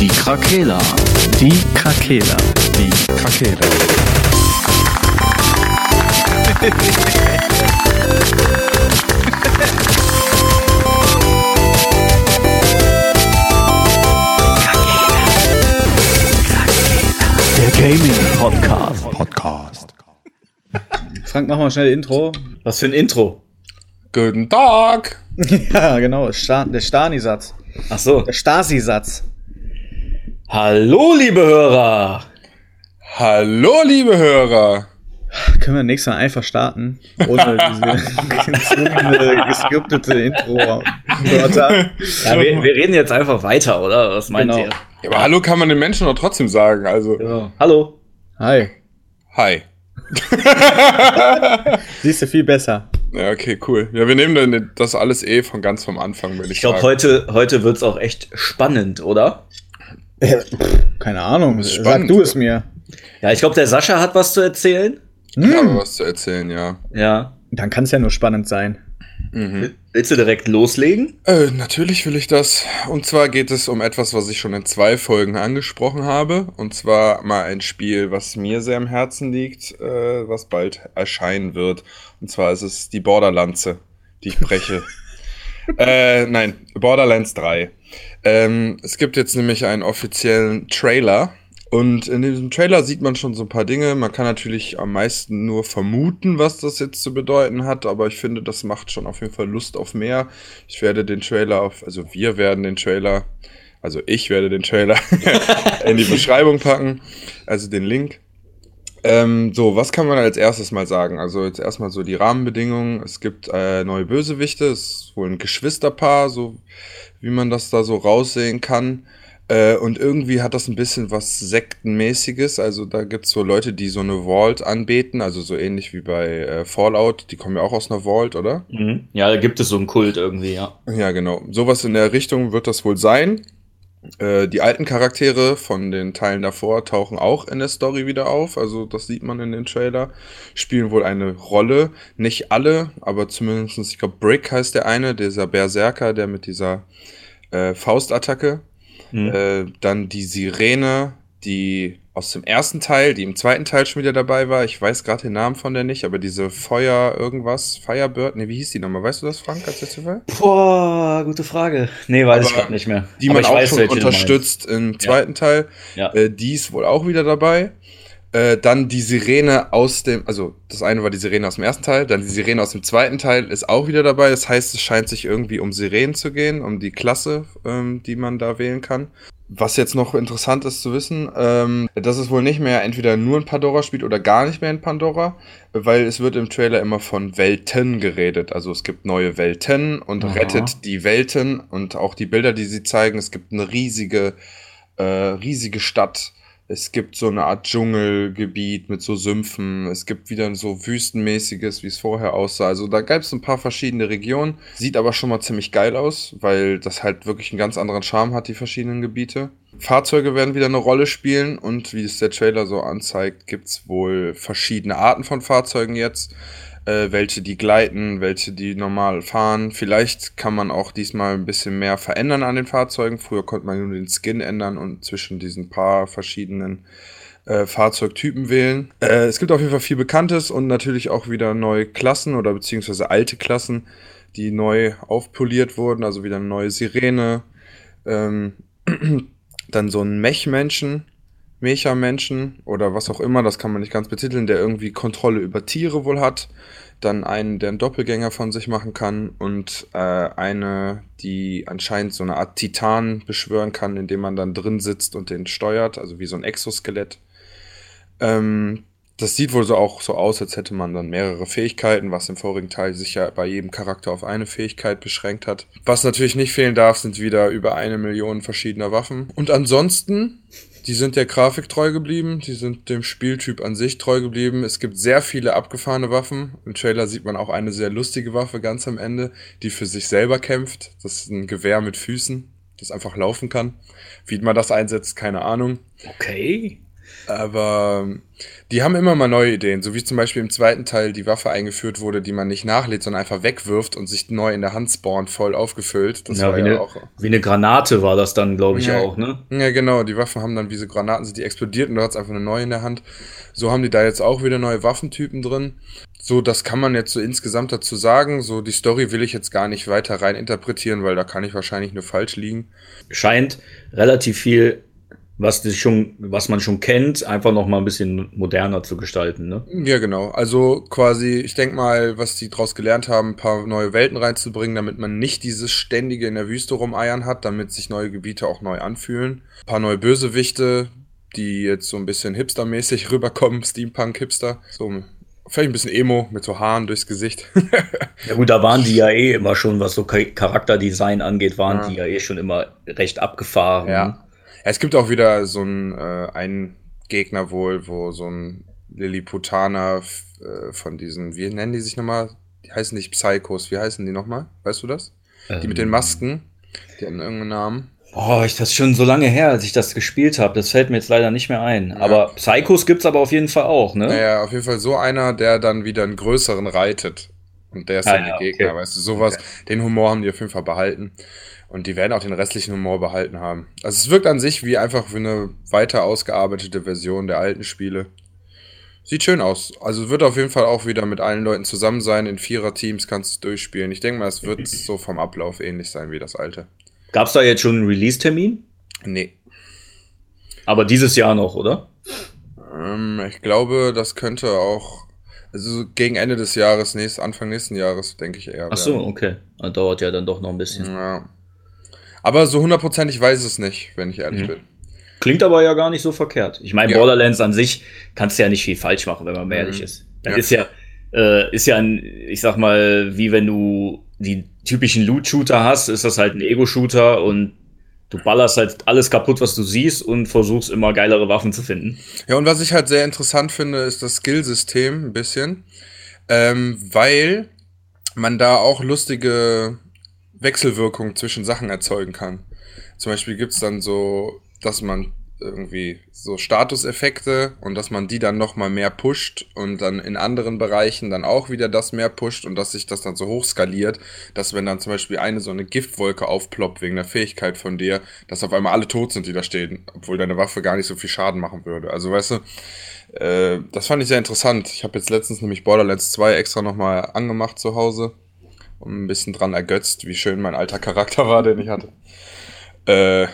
Die Krakela. Die Krakela. Die Krakela. Der Gaming Podcast. Podcast. Frank, mach mal schnell Intro. Was für ein Intro? Guten Tag. ja, genau. Der Stani-Satz. Ach so. Der Stasi-Satz. Hallo, liebe Hörer. Hallo, liebe Hörer. Können wir nächstes Mal einfach starten? Ohne diese geskriptete Intro-Wörter. Ja, wir, wir reden jetzt einfach weiter, oder? Was meint Genau. ihr? Ja, aber Hallo kann man den Menschen doch trotzdem sagen. Also, Ja. Hallo. Hi. hi. Siehst du viel besser. Ja, okay, cool. Ja, wir nehmen dann das alles eh von ganz vom Anfang, würde ich, Ich glaube, sagen. heute, heute wird's auch echt spannend, oder? Keine Ahnung. ist Sag spannend. du es mir. Ja, ich glaube, der Sascha hat was zu erzählen. Ich habe was zu erzählen, ja. Ja. Dann kann es ja nur spannend sein. Willst du direkt loslegen? Äh, natürlich will ich das. Und zwar geht es um etwas, was ich schon in zwei Folgen angesprochen habe. Und zwar mal ein Spiel, was mir sehr am Herzen liegt, äh, was bald erscheinen wird. Und zwar ist es die Borderlanze, die ich breche. äh, nein, Borderlands 3. Ähm, es gibt jetzt nämlich einen offiziellen Trailer. Und in diesem Trailer sieht man schon so ein paar Dinge. Man kann natürlich am meisten nur vermuten, was das jetzt zu bedeuten hat, aber ich finde, das macht schon auf jeden Fall Lust auf mehr. Ich werde den Trailer auf, also wir werden den Trailer, also ich werde den Trailer in die Beschreibung packen, also den Link. Ähm, so, was kann man als erstes mal sagen? Also jetzt erstmal so die Rahmenbedingungen. Es gibt äh, neue Bösewichte, es ist wohl ein Geschwisterpaar, so wie man das da so raussehen kann. Äh, und irgendwie hat das ein bisschen was Sektenmäßiges. Also da gibt's so Leute, die so eine Vault anbeten, also so ähnlich wie bei äh, Fallout. Die kommen ja auch aus einer Vault, oder? Mhm. Ja, da gibt es so einen Kult irgendwie, ja. Ja, genau. Sowas in der Richtung wird das wohl sein. Äh, die alten Charaktere von den Teilen davor tauchen auch in der Story wieder auf. Also das sieht man in den Trailer. Spielen wohl eine Rolle. Nicht alle, aber zumindest, ich glaube, Brick heißt der eine, dieser Berserker, der mit dieser äh, Faustattacke. Mhm. Äh, dann die Sirene, die aus dem ersten Teil, die im zweiten Teil schon wieder dabei war. Ich weiß gerade den Namen von der nicht, aber diese Feuer irgendwas, Firebird, nee, wie hieß die nochmal? Weißt du das, Frank, als letzte Fall? Boah, gute Frage. Nee, weiß ich Aber gerade nicht mehr. Die Aber man ich auch weiß, schon unterstützt im zweiten Teil. Ja. Äh, die ist wohl auch wieder dabei. Äh, dann die Sirene aus dem, also das eine war die Sirene aus dem ersten Teil, dann die Sirene aus dem zweiten Teil ist auch wieder dabei. Das heißt, es scheint sich irgendwie um Sirenen zu gehen, um die Klasse, ähm, die man da wählen kann. Was jetzt noch interessant ist zu wissen, ähm, dass es wohl nicht mehr entweder nur in Pandora spielt oder gar nicht mehr in Pandora, weil es wird im Trailer immer von Welten geredet. Also es gibt neue Welten und Aha. rettet die Welten und auch die Bilder, die sie zeigen. Es gibt eine riesige, äh, riesige Stadt. Es gibt so eine Art Dschungelgebiet mit so Sümpfen. Es gibt wieder so wüstenmäßiges, wie es vorher aussah. Also da gab es ein paar verschiedene Regionen. Sieht aber schon mal ziemlich geil aus, weil das halt wirklich einen ganz anderen Charme hat, die verschiedenen Gebiete. Fahrzeuge werden wieder eine Rolle spielen und wie es der Trailer so anzeigt, gibt's wohl verschiedene Arten von Fahrzeugen jetzt. Äh, welche die gleiten, welche die normal fahren. Vielleicht kann man auch diesmal ein bisschen mehr verändern an den Fahrzeugen. Früher konnte man nur den Skin ändern und zwischen diesen paar verschiedenen äh, Fahrzeugtypen wählen. Äh, es gibt auf jeden Fall viel Bekanntes und natürlich auch wieder neue Klassen oder beziehungsweise alte Klassen, die neu aufpoliert wurden. Also wieder eine neue Sirene. Ähm, dann so ein Mech-Menschen, Mecha-Menschen oder was auch immer, das kann man nicht ganz betiteln, der irgendwie Kontrolle über Tiere wohl hat. Dann einen, der einen Doppelgänger von sich machen kann und äh, eine, die anscheinend so eine Art Titan beschwören kann, indem man dann drin sitzt und den steuert, also wie so ein Exoskelett. Ähm, das sieht wohl so auch so aus, als hätte man dann mehrere Fähigkeiten, was im vorigen Teil sich ja bei jedem Charakter auf eine Fähigkeit beschränkt hat. Was natürlich nicht fehlen darf, sind wieder über eine Million verschiedener Waffen. Und ansonsten, die sind der Grafik treu geblieben, die sind dem Spieltyp an sich treu geblieben. Es gibt sehr viele abgefahrene Waffen. Im Trailer sieht man auch eine sehr lustige Waffe ganz am Ende, die für sich selber kämpft. Das ist ein Gewehr mit Füßen, das einfach laufen kann. Wie man das einsetzt, keine Ahnung. Okay. Aber ähm, die haben immer mal neue Ideen, so wie zum Beispiel im zweiten Teil die Waffe eingeführt wurde, die man nicht nachlädt, sondern einfach wegwirft und sich neu in der Hand spawnt, voll aufgefüllt. Das ja, war wie, ja eine, auch, wie eine Granate war das dann, glaube ich, ja, auch, ne? Ja, genau. Die Waffen haben dann wie so Granaten, die explodiert und du hast einfach eine neue in der Hand. So haben die da jetzt auch wieder neue Waffentypen drin. So, das kann man jetzt so insgesamt dazu sagen. So, die Story will ich jetzt gar nicht weiter rein interpretieren, weil da kann ich wahrscheinlich nur falsch liegen. Scheint relativ viel was, das schon, was man schon kennt, einfach noch mal ein bisschen moderner zu gestalten. Ne? Ja, genau. Also quasi, ich denke mal, was die daraus gelernt haben, ein paar neue Welten reinzubringen, damit man nicht dieses ständige in der Wüste rumeiern hat, damit sich neue Gebiete auch neu anfühlen. Ein paar neue Bösewichte, die jetzt so ein bisschen hipstermäßig rüberkommen, Steampunk-Hipster. So vielleicht ein bisschen Emo mit so Haaren durchs Gesicht. ja gut, da waren die ja eh immer schon, was so Charakterdesign angeht, waren ja. die ja eh schon immer recht abgefahren. Ja. Es gibt auch wieder so einen, äh, einen Gegner wohl, wo so ein Lilliputaner äh, von diesen, wie nennen die sich nochmal? Die heißen nicht Psychos, wie heißen die nochmal? Weißt du das? Ähm. Die mit den ähm. Masken, die haben irgendeinen Namen. Oh, ich das ist schon so lange her, als ich das gespielt habe. Das fällt mir jetzt leider nicht mehr ein. Ja. Aber Psychos gibt's aber auf jeden Fall auch, ne? Naja, auf jeden Fall so einer, der dann wieder einen größeren reitet. Und der ist ah, dann ja, der Gegner, okay. weißt du, sowas. Okay. Den Humor haben die auf jeden Fall behalten. Und die werden auch den restlichen Humor behalten haben. Also es wirkt an sich wie einfach wie eine weiter ausgearbeitete Version der alten Spiele. Sieht schön aus. Also wird auf jeden Fall auch wieder mit allen Leuten zusammen sein. In Vierer-Teams kannst du durchspielen. Ich denke mal, es wird so vom Ablauf ähnlich sein wie das alte. Gab es da jetzt schon einen Release-Termin? Nee. Aber dieses Jahr noch, oder? Ähm, ich glaube, das könnte auch. Also gegen Ende des Jahres, nächst, Anfang nächsten Jahres, denke ich eher. Ach so, okay. Das dauert ja dann doch noch ein bisschen. Ja. Aber so hundertprozentig weiß ich es nicht, wenn ich ehrlich mhm. bin. Klingt aber ja gar nicht so verkehrt. Ich meine, ja. Borderlands an sich kannst du ja nicht viel falsch machen, wenn man mhm. ehrlich ist. Das ja. ist ja, äh, ist ja ein, ich sag mal, wie wenn du die typischen Loot-Shooter hast, ist das halt ein Ego-Shooter und du ballerst halt alles kaputt, was du siehst und versuchst immer geilere Waffen zu finden. Ja, und was ich halt sehr interessant finde, ist das Skillsystem ein bisschen, ähm, weil man da auch lustige Wechselwirkung zwischen Sachen erzeugen kann. Zum Beispiel gibt es dann so, dass man irgendwie so Statuseffekte und dass man die dann nochmal mehr pusht und dann in anderen Bereichen dann auch wieder das mehr pusht und dass sich das dann so hoch skaliert, dass wenn dann zum Beispiel eine so eine Giftwolke aufploppt wegen der Fähigkeit von dir, dass auf einmal alle tot sind, die da stehen, obwohl deine Waffe gar nicht so viel Schaden machen würde. Also weißt du, äh, das fand ich sehr interessant. Ich habe jetzt letztens nämlich Borderlands 2 extra nochmal angemacht zu Hause und ein bisschen dran ergötzt, wie schön mein alter Charakter war, den ich hatte. Äh,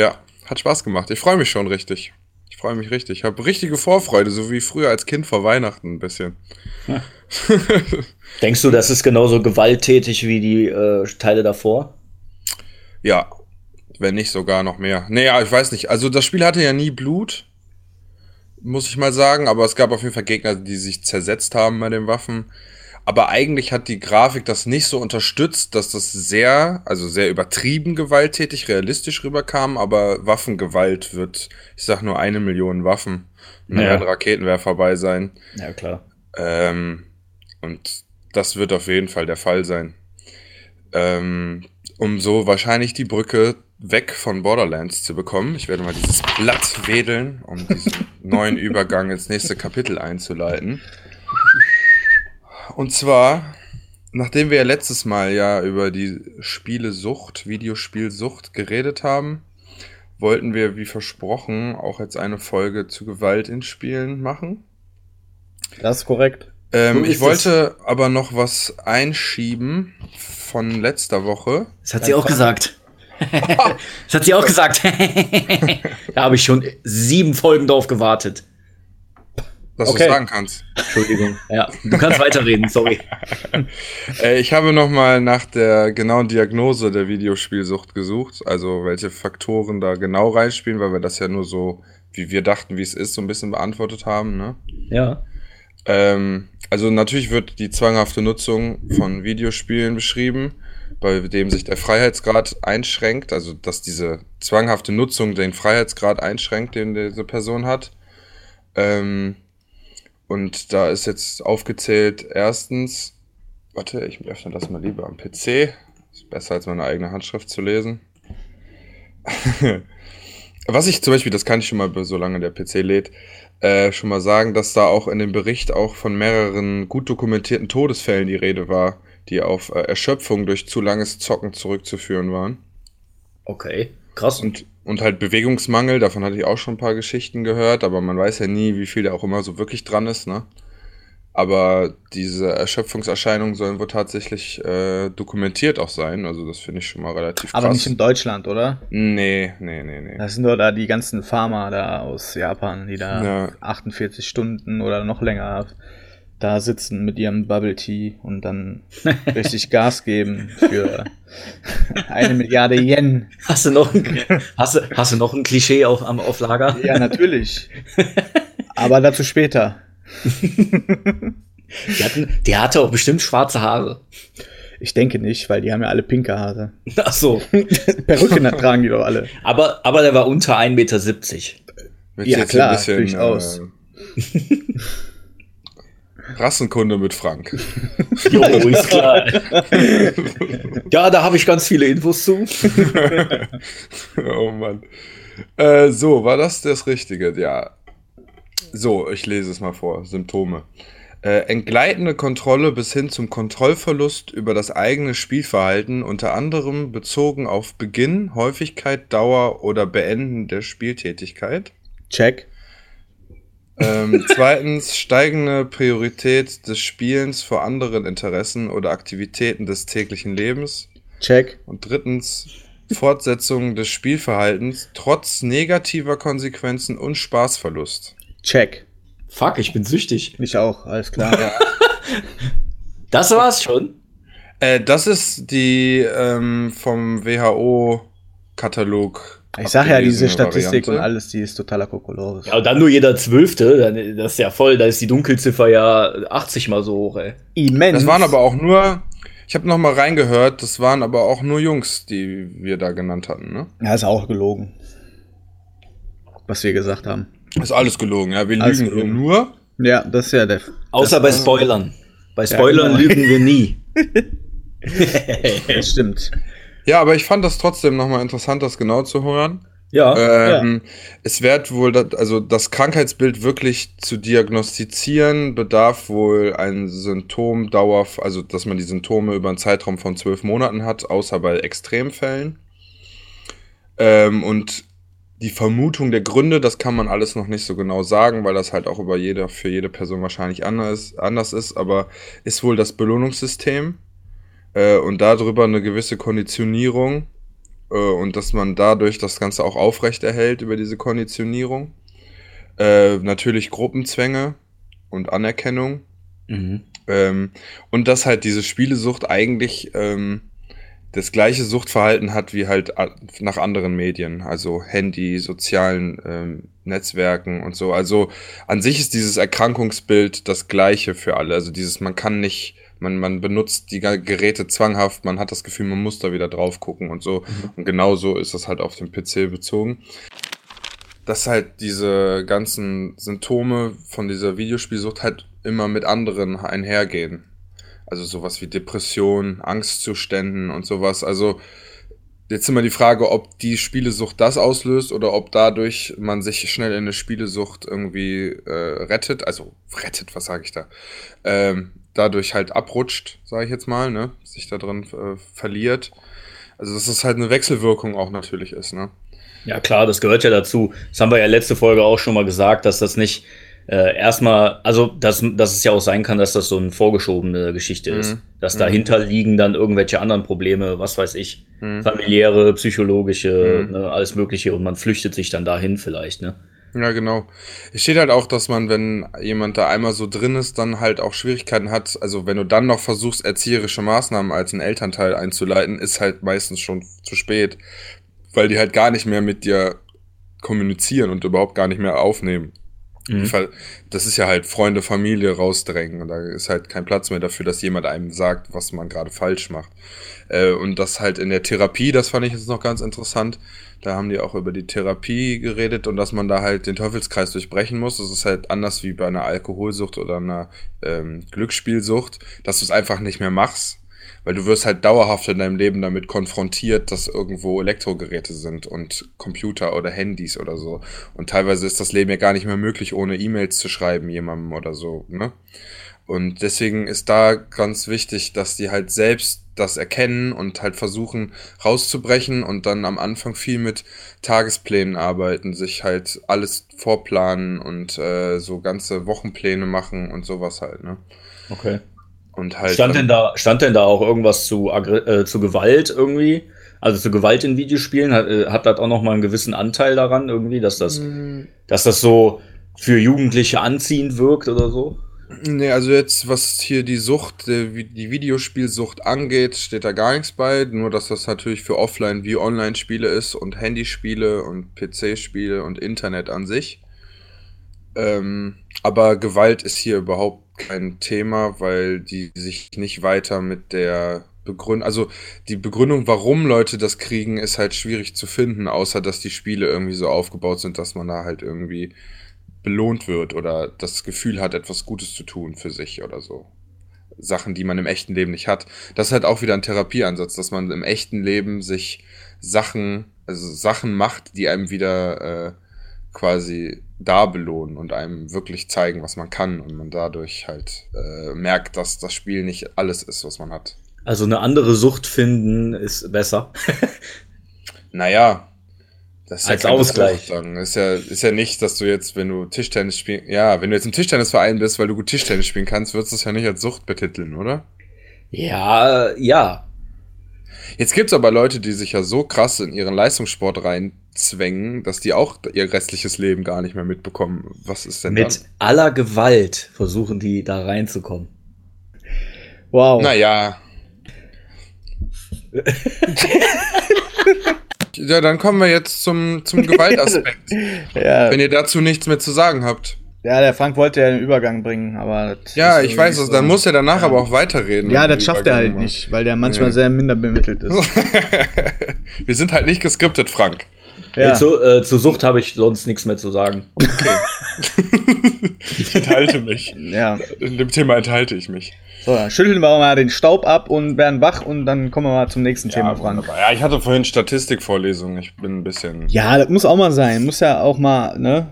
ja, hat Spaß gemacht. Ich freue mich schon richtig. Ich freue mich richtig. Ich habe richtige Vorfreude, so wie früher als Kind vor Weihnachten ein bisschen. Ja. Denkst du, das ist genauso gewalttätig wie die äh, Teile davor? Ja, wenn nicht sogar noch mehr. Naja, ich weiß nicht. Also das Spiel hatte ja nie Blut, muss ich mal sagen, aber es gab auf jeden Fall Gegner, die sich zersetzt haben bei den Waffen. Aber eigentlich hat die Grafik das nicht so unterstützt, dass das sehr, also sehr übertrieben gewalttätig, realistisch rüberkam, aber Waffengewalt wird, ich sag nur eine Million Waffen. Und ja. werden Raketenwerfer bei sein. Ja, klar. Ähm, und das wird auf jeden Fall der Fall sein. Ähm, um so wahrscheinlich die Brücke weg von Borderlands zu bekommen. Ich werde mal dieses Blatt wedeln, um diesen neuen Übergang ins nächste Kapitel einzuleiten. Und zwar, nachdem wir ja letztes Mal ja über die Spielesucht, Videospielsucht geredet haben, wollten wir, wie versprochen, auch jetzt eine Folge zu Gewalt in Spielen machen. Das ist korrekt. Ähm, ich wollte aber noch was einschieben von letzter Woche. Das hat sie auch gesagt. das hat sie auch gesagt. da habe ich schon sieben Folgen drauf gewartet dass okay. du sagen kannst. Entschuldigung. Ja, du kannst weiterreden, sorry. Äh, ich habe nochmal nach der genauen Diagnose der Videospielsucht gesucht, also welche Faktoren da genau reinspielen, weil wir das ja nur so, wie wir dachten, wie es ist, so ein bisschen beantwortet haben. Ne? Ja. Ähm, also natürlich wird die zwanghafte Nutzung von Videospielen beschrieben, bei dem sich der Freiheitsgrad einschränkt, also dass diese zwanghafte Nutzung den Freiheitsgrad einschränkt, den diese Person hat. Ähm, und da ist jetzt aufgezählt, erstens, warte, ich öffne das mal lieber am PC. Ist besser als meine eigene Handschrift zu lesen. Was ich zum Beispiel, das kann ich schon mal, solange der PC lädt, äh, schon mal sagen, dass da auch in dem Bericht auch von mehreren gut dokumentierten Todesfällen die Rede war, die auf äh, Erschöpfung durch zu langes Zocken zurückzuführen waren. Okay, krass. Und, und halt Bewegungsmangel, davon hatte ich auch schon ein paar Geschichten gehört, aber man weiß ja nie, wie viel da auch immer so wirklich dran ist, ne? Aber diese Erschöpfungserscheinungen sollen wohl tatsächlich äh, dokumentiert auch sein. Also das finde ich schon mal relativ krass. Aber nicht in Deutschland, oder? Nee, nee, nee, nee. Das sind doch da die ganzen Farmer da aus Japan, die da Ja. 48 Stunden oder noch länger da sitzen mit ihrem Bubble Tea und dann richtig Gas geben für eine Milliarde Yen. Hast du noch ein, hast du, hast du noch ein Klischee auf, am- auf Lager? Ja, natürlich. Aber dazu später. Die, hatten, die hatte auch bestimmt schwarze Haare. Ich denke nicht, weil die haben ja alle pinke Haare. Ach so. Perücken tragen die doch alle. Aber, aber der war unter 1,70 Meter. Willst Ja, du jetzt klar, hier durchaus. Äh, Rassenkunde mit Frank. Jo, ist klar. ja, da habe ich ganz viele Infos zu. oh Mann. Äh, so, war das das Richtige? Ja. So, ich lese es mal vor. Symptome. Äh, entgleitende Kontrolle bis hin zum Kontrollverlust über das eigene Spielverhalten, unter anderem bezogen auf Beginn, Häufigkeit, Dauer oder Beenden der Spieltätigkeit. Check. Ähm, zweitens, steigende Priorität des Spielens vor anderen Interessen oder Aktivitäten des täglichen Lebens. Check. Und drittens, Fortsetzung des Spielverhaltens trotz negativer Konsequenzen und Spaßverlust. Check. Fuck, ich bin süchtig. Ich auch, alles klar. Das war's schon. Äh, das ist die ähm, vom WHO-Katalog. Ich sag ja, diese Statistik und Variante. alles, die ist totaler Kokolores. Ja, und dann nur jeder Zwölfte. Dann, das ist ja voll. Da ist die Dunkelziffer ja 80 mal so hoch, ey. Immens. Das waren aber auch nur, ich habe noch mal reingehört, das waren aber auch nur Jungs, die wir da genannt hatten. Ne? Ja, ist auch gelogen. Was wir gesagt haben. Ist alles gelogen, ja. Wir Alles lügen gelogen. nur. Ja, das ist ja der. Außer bei Spoilern. Bei Spoilern genau. lügen wir nie. Das stimmt. Ja, aber ich fand das trotzdem noch mal interessant, das genau zu hören. ja. Ähm, Es wird wohl, also das Krankheitsbild wirklich zu diagnostizieren, bedarf wohl ein Symptomdauer, also dass man die Symptome über einen Zeitraum von zwölf Monaten hat, außer bei Extremfällen. Ähm, und die Vermutung der Gründe, das kann man alles noch nicht so genau sagen, weil das halt auch über jede, für jede Person wahrscheinlich anders, anders ist, aber ist wohl das Belohnungssystem äh, und darüber eine gewisse Konditionierung äh, und dass man dadurch das Ganze auch aufrechterhält über diese Konditionierung. Äh, natürlich Gruppenzwänge und Anerkennung. Mhm. Ähm, und dass halt diese Spielesucht eigentlich ähm, das gleiche Suchtverhalten hat wie halt nach anderen Medien, also Handy, sozialen ähm, Netzwerken und so. Also an sich ist dieses Erkrankungsbild das gleiche für alle. Also dieses, man kann nicht, man, man benutzt die Geräte zwanghaft, man hat das Gefühl, man muss da wieder drauf gucken und so. Und genau so ist das halt auf den PC bezogen. Dass halt diese ganzen Symptome von dieser Videospielsucht halt immer mit anderen einhergehen. Also sowas wie Depression, Angstzuständen und sowas. Also jetzt immer die Frage, ob die Spielesucht das auslöst oder ob dadurch man sich schnell in eine Spielesucht irgendwie äh, rettet. Also rettet, was sage ich da? Ähm, dadurch halt abrutscht, sage ich jetzt mal, ne? Sich da drin äh, verliert. Also dass es halt eine Wechselwirkung auch natürlich ist, ne? Ja, klar, das gehört ja dazu. Das haben wir ja letzte Folge auch schon mal gesagt, dass das nicht äh, erstmal, also dass, dass es ja auch sein kann, dass das so eine vorgeschobene Geschichte ist. Mhm. Dass dahinter liegen dann irgendwelche anderen Probleme, was weiß ich, Mhm. familiäre, psychologische, Mhm. ne, alles Mögliche und man flüchtet sich dann dahin vielleicht, ne? Ja, genau. Es steht halt auch, dass man, wenn jemand da einmal so drin ist, dann halt auch Schwierigkeiten hat. Also wenn du dann noch versuchst, erzieherische Maßnahmen als ein Elternteil einzuleiten, ist halt meistens schon zu spät, weil die halt gar nicht mehr mit dir kommunizieren und überhaupt gar nicht mehr aufnehmen. Mhm. Weil Das ist ja halt Freunde, Familie rausdrängen und da ist halt kein Platz mehr dafür, dass jemand einem sagt, was man gerade falsch macht. Äh, und das halt in der Therapie, das fand ich jetzt noch ganz interessant. Da haben die auch über die Therapie geredet und dass man da halt den Teufelskreis durchbrechen muss. Das ist halt anders wie bei einer Alkoholsucht oder einer ähm, Glücksspielsucht, dass du es einfach nicht mehr machst. Weil du wirst halt dauerhaft in deinem Leben damit konfrontiert, dass irgendwo Elektrogeräte sind und Computer oder Handys oder so. Und teilweise ist das Leben ja gar nicht mehr möglich, ohne E-Mails zu schreiben jemandem oder so, ne? Und deswegen ist da ganz wichtig, dass die halt selbst das erkennen und halt versuchen rauszubrechen und dann am Anfang viel mit Tagesplänen arbeiten, sich halt alles vorplanen und äh, so ganze Wochenpläne machen und sowas halt, ne? Okay. Und halt. Stand denn da, stand denn da auch irgendwas zu, äh, zu Gewalt irgendwie? Also zu Gewalt in Videospielen? Hat, äh, hat das auch noch mal einen gewissen Anteil daran irgendwie, dass das, mhm. dass das so für Jugendliche anziehend wirkt oder so? Nee, also jetzt, was hier die Sucht, die Videospielsucht angeht, steht da gar nichts bei. Nur, dass das natürlich für Offline- wie Online-Spiele ist und Handyspiele und PC-Spiele und Internet an sich. Ähm, aber Gewalt ist hier überhaupt kein Thema, weil die sich nicht weiter mit der Begründung, also die Begründung, warum Leute das kriegen, ist halt schwierig zu finden, außer dass die Spiele irgendwie so aufgebaut sind, dass man da halt irgendwie belohnt wird oder das Gefühl hat, etwas Gutes zu tun für sich oder so. Sachen, die man im echten Leben nicht hat. Das ist halt auch wieder ein Therapieansatz, dass man im echten Leben sich Sachen, also Sachen macht, die einem wieder äh, quasi da belohnen und einem wirklich zeigen, was man kann und man dadurch halt äh, merkt, dass das Spiel nicht alles ist, was man hat. Also eine andere Sucht finden ist besser. naja, das ist Als ja Ausgleich. Das ist ja, ist ja nicht, dass du jetzt, wenn du Tischtennis spielst, ja, wenn du jetzt im Tischtennisverein bist, weil du gut Tischtennis spielen kannst, würdest du es ja nicht als Sucht betiteln, oder? Ja, ja. Jetzt gibt's aber Leute, die sich ja so krass in ihren Leistungssport reinzwängen, dass die auch ihr restliches Leben gar nicht mehr mitbekommen. Was ist denn Mit dann? aller Gewalt versuchen die da reinzukommen. Wow. Naja. ja, dann kommen wir jetzt zum, zum Gewaltaspekt. ja. Wenn ihr dazu nichts mehr zu sagen habt. Ja, der Frank wollte ja einen Übergang bringen, aber. Ja, ich weiß es, so dann muss er danach ja. aber auch weiterreden. Ja, das schafft er halt nicht, weil der manchmal ja. sehr minder bemittelt ist. Wir sind halt nicht geskriptet, Frank. Ja. Hey, zu, äh, zu Sucht habe ich sonst nichts mehr zu sagen. Okay. ich enthalte mich. Ja. In dem Thema enthalte ich mich. So, dann schütteln wir mal den Staub ab und werden wach und dann kommen wir mal zum nächsten ja, Thema, Frank. Ja, ich hatte vorhin Statistikvorlesung. Ich bin ein bisschen. Ja, das muss auch mal sein. Muss ja auch mal, ne?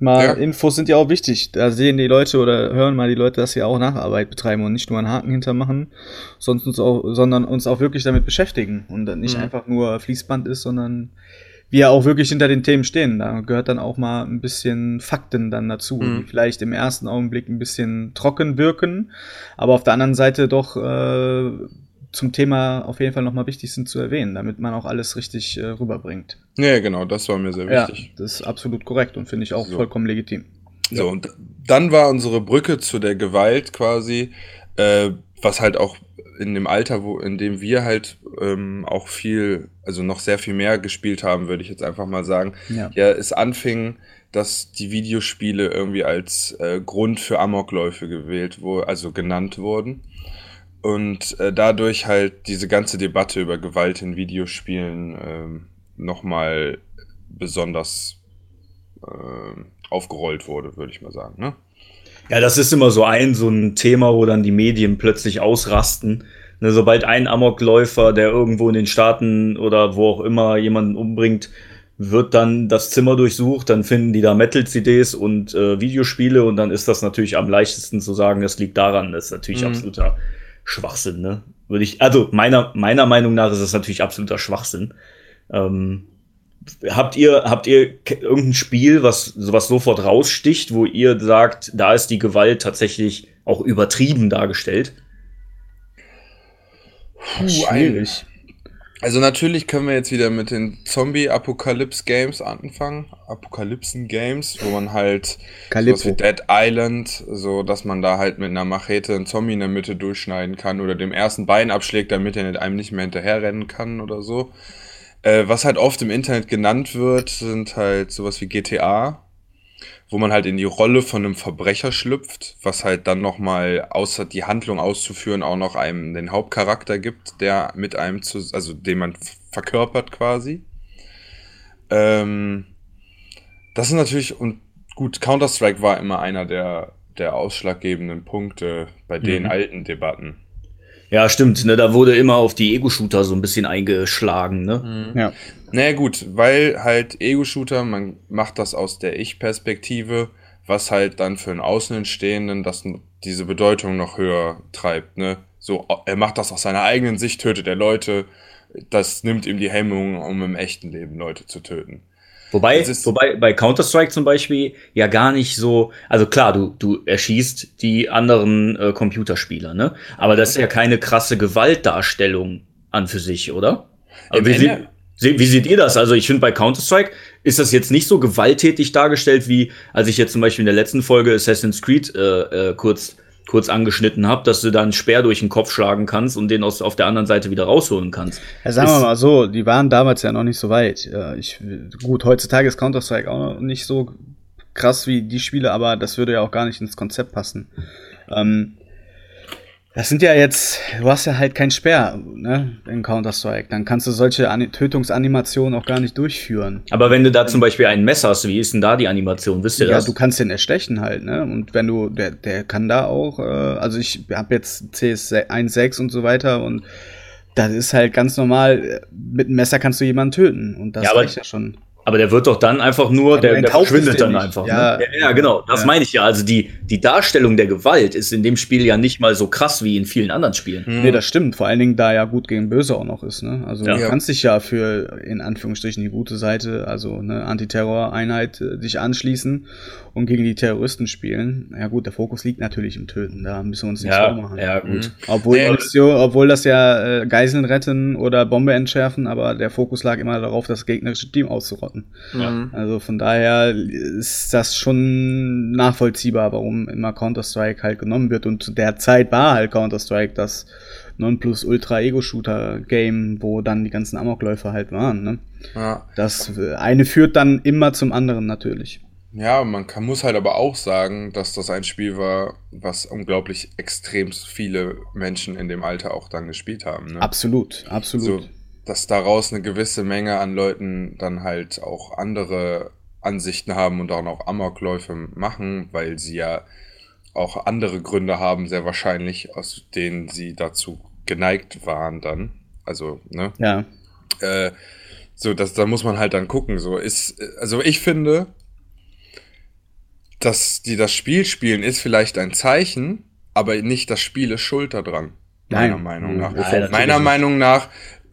Mal ja. Infos sind ja auch wichtig. Da sehen die Leute oder hören mal die Leute, dass sie auch Nacharbeit betreiben und nicht nur einen Haken hintermachen, sonst uns auch, sondern uns auch wirklich damit beschäftigen und nicht mhm. einfach nur Fließband ist, sondern wir auch wirklich hinter den Themen stehen. Da gehört dann auch mal ein bisschen Fakten dann dazu, mhm. die vielleicht im ersten Augenblick ein bisschen trocken wirken, aber auf der anderen Seite doch äh, zum Thema auf jeden Fall nochmal wichtig sind zu erwähnen, damit man auch alles richtig äh, rüberbringt. Ja, genau, das war mir sehr wichtig. Ja, das ist absolut korrekt und finde ich auch so. vollkommen legitim. So, und dann war unsere Brücke zu der Gewalt quasi, äh, was halt auch in dem Alter, wo, in dem wir halt ähm, auch viel, also noch sehr viel mehr gespielt haben, würde ich jetzt einfach mal sagen. Ja, ja es anfing, dass die Videospiele irgendwie als äh, Grund für Amokläufe gewählt wurden, also genannt wurden. Und äh, dadurch halt diese ganze Debatte über Gewalt in Videospielen ähm, nochmal besonders äh, aufgerollt wurde, würde ich mal sagen. Ne? Ja, das ist immer so ein, so ein Thema, wo dann die Medien plötzlich ausrasten. Ne, sobald ein Amokläufer, der irgendwo in den Staaten oder wo auch immer jemanden umbringt, wird dann das Zimmer durchsucht, dann finden die da Metal-CDs und äh, Videospiele und dann ist das natürlich am leichtesten zu sagen, das liegt daran. Das ist natürlich mhm. absoluter Schwachsinn, ne? Würde ich, also meiner, meiner Meinung nach ist das natürlich absoluter Schwachsinn. Ähm, Habt ihr, habt ihr irgendein Spiel, was sowas sofort raussticht, wo ihr sagt, da ist die Gewalt tatsächlich auch übertrieben dargestellt? Puh, schwierig. Also natürlich können wir jetzt wieder mit den Zombie-Apokalypse-Games anfangen. Apokalypsen-Games, wo man halt sowas wie Dead Island, so dass man da halt mit einer Machete einen Zombie in der Mitte durchschneiden kann oder dem ersten Bein abschlägt, damit er einem nicht mehr hinterherrennen kann oder so. Äh, was halt oft im Internet genannt wird, sind halt sowas wie GTA, wo man halt in die Rolle von einem Verbrecher schlüpft, was halt dann nochmal, außer die Handlung auszuführen, auch noch einem den Hauptcharakter gibt, der mit einem zu, also den man verkörpert quasi. Ähm, das ist natürlich, und gut, Counter-Strike war immer einer der, der ausschlaggebenden Punkte bei den mhm. alten Debatten. Ja, stimmt. Ne, da wurde immer auf die Ego-Shooter so ein bisschen eingeschlagen. Ne? Mhm. Ja. Naja, gut, weil halt Ego-Shooter, man macht das aus der Ich-Perspektive, was halt dann für einen Außenstehenden das diese Bedeutung noch höher treibt. Ne? So, er macht das aus seiner eigenen Sicht, tötet er Leute. Das nimmt ihm die Hemmung, um im echten Leben Leute zu töten. Wobei, wobei bei Counter-Strike zum Beispiel ja gar nicht so, also klar, du, du erschießt die anderen äh, Computerspieler, ne? Aber das ist ja keine krasse Gewaltdarstellung an für sich, oder? Also wie, sie, wie seht ihr das? Also ich finde bei Counter-Strike ist das jetzt nicht so gewalttätig dargestellt, wie als ich jetzt zum Beispiel in der letzten Folge Assassin's Creed äh, äh, kurz kurz angeschnitten habe, dass du da einen Speer durch den Kopf schlagen kannst und den aus, auf der anderen Seite wieder rausholen kannst. Ja, sagen wir mal so, die waren damals ja noch nicht so weit. Ich, gut, heutzutage ist Counter-Strike auch noch nicht so krass wie die Spiele, aber das würde ja auch gar nicht ins Konzept passen. Ähm, das sind ja jetzt, du hast ja halt kein Speer ne, in Counter-Strike. Dann kannst du solche An Tötungsanimationen auch gar nicht durchführen. Aber wenn du da zum Beispiel ein Messer hast, wie ist denn da die Animation? Wisst ihr ja, das? Ja, du kannst den erstechen halt, ne? Und wenn du, der, der kann da auch, äh, also ich habe jetzt CS 1.6 und so weiter und das ist halt ganz normal, mit einem Messer kannst du jemanden töten. Und das ja, reicht ja schon. Aber der wird doch dann einfach nur, ja, der, der verschwindet dann nicht. einfach. Ja, ne? ja, genau. Das ja. meine ich ja. Also die, die Darstellung der Gewalt ist in dem Spiel ja nicht mal so krass wie in vielen anderen Spielen. Mhm. Nee, das stimmt. Vor allen Dingen, da ja gut gegen böse auch noch ist. Ne? Also ja. du kannst dich ja für, in Anführungsstrichen, die gute Seite, also eine Antiterror-Einheit, äh, dich anschließen und gegen die Terroristen spielen. Ja gut, der Fokus liegt natürlich im Töten. Da müssen wir uns nicht ja, vormachen. Ja, gut. Mhm. Obwohl, nee, Mission, obwohl das ja äh, Geiseln retten oder Bombe entschärfen, aber der Fokus lag immer darauf, das gegnerische Team auszurotten. Ja. Also von daher ist das schon nachvollziehbar, warum immer Counter-Strike halt genommen wird. Und zu der Zeit war halt Counter-Strike das Nonplus-Ultra-Ego-Shooter-Game, wo dann die ganzen Amokläufer halt waren. Ne? Ja. Das eine führt dann immer zum anderen natürlich. Ja, man kann, muss halt aber auch sagen, dass das ein Spiel war, was unglaublich extrem viele Menschen in dem Alter auch dann gespielt haben. Ne? Absolut, absolut. So, dass daraus eine gewisse Menge an Leuten dann halt auch andere Ansichten haben und auch noch Amokläufe machen, weil sie ja auch andere Gründe haben, sehr wahrscheinlich, aus denen sie dazu geneigt waren dann. Also, ne? Ja. Äh, so, das, da muss man halt dann gucken. So ist, also ich finde, dass die das Spiel spielen, ist vielleicht ein Zeichen, aber nicht das Spiel ist schuld daran. Meiner Nein. Meinung nach. Nein, meiner Meinung nach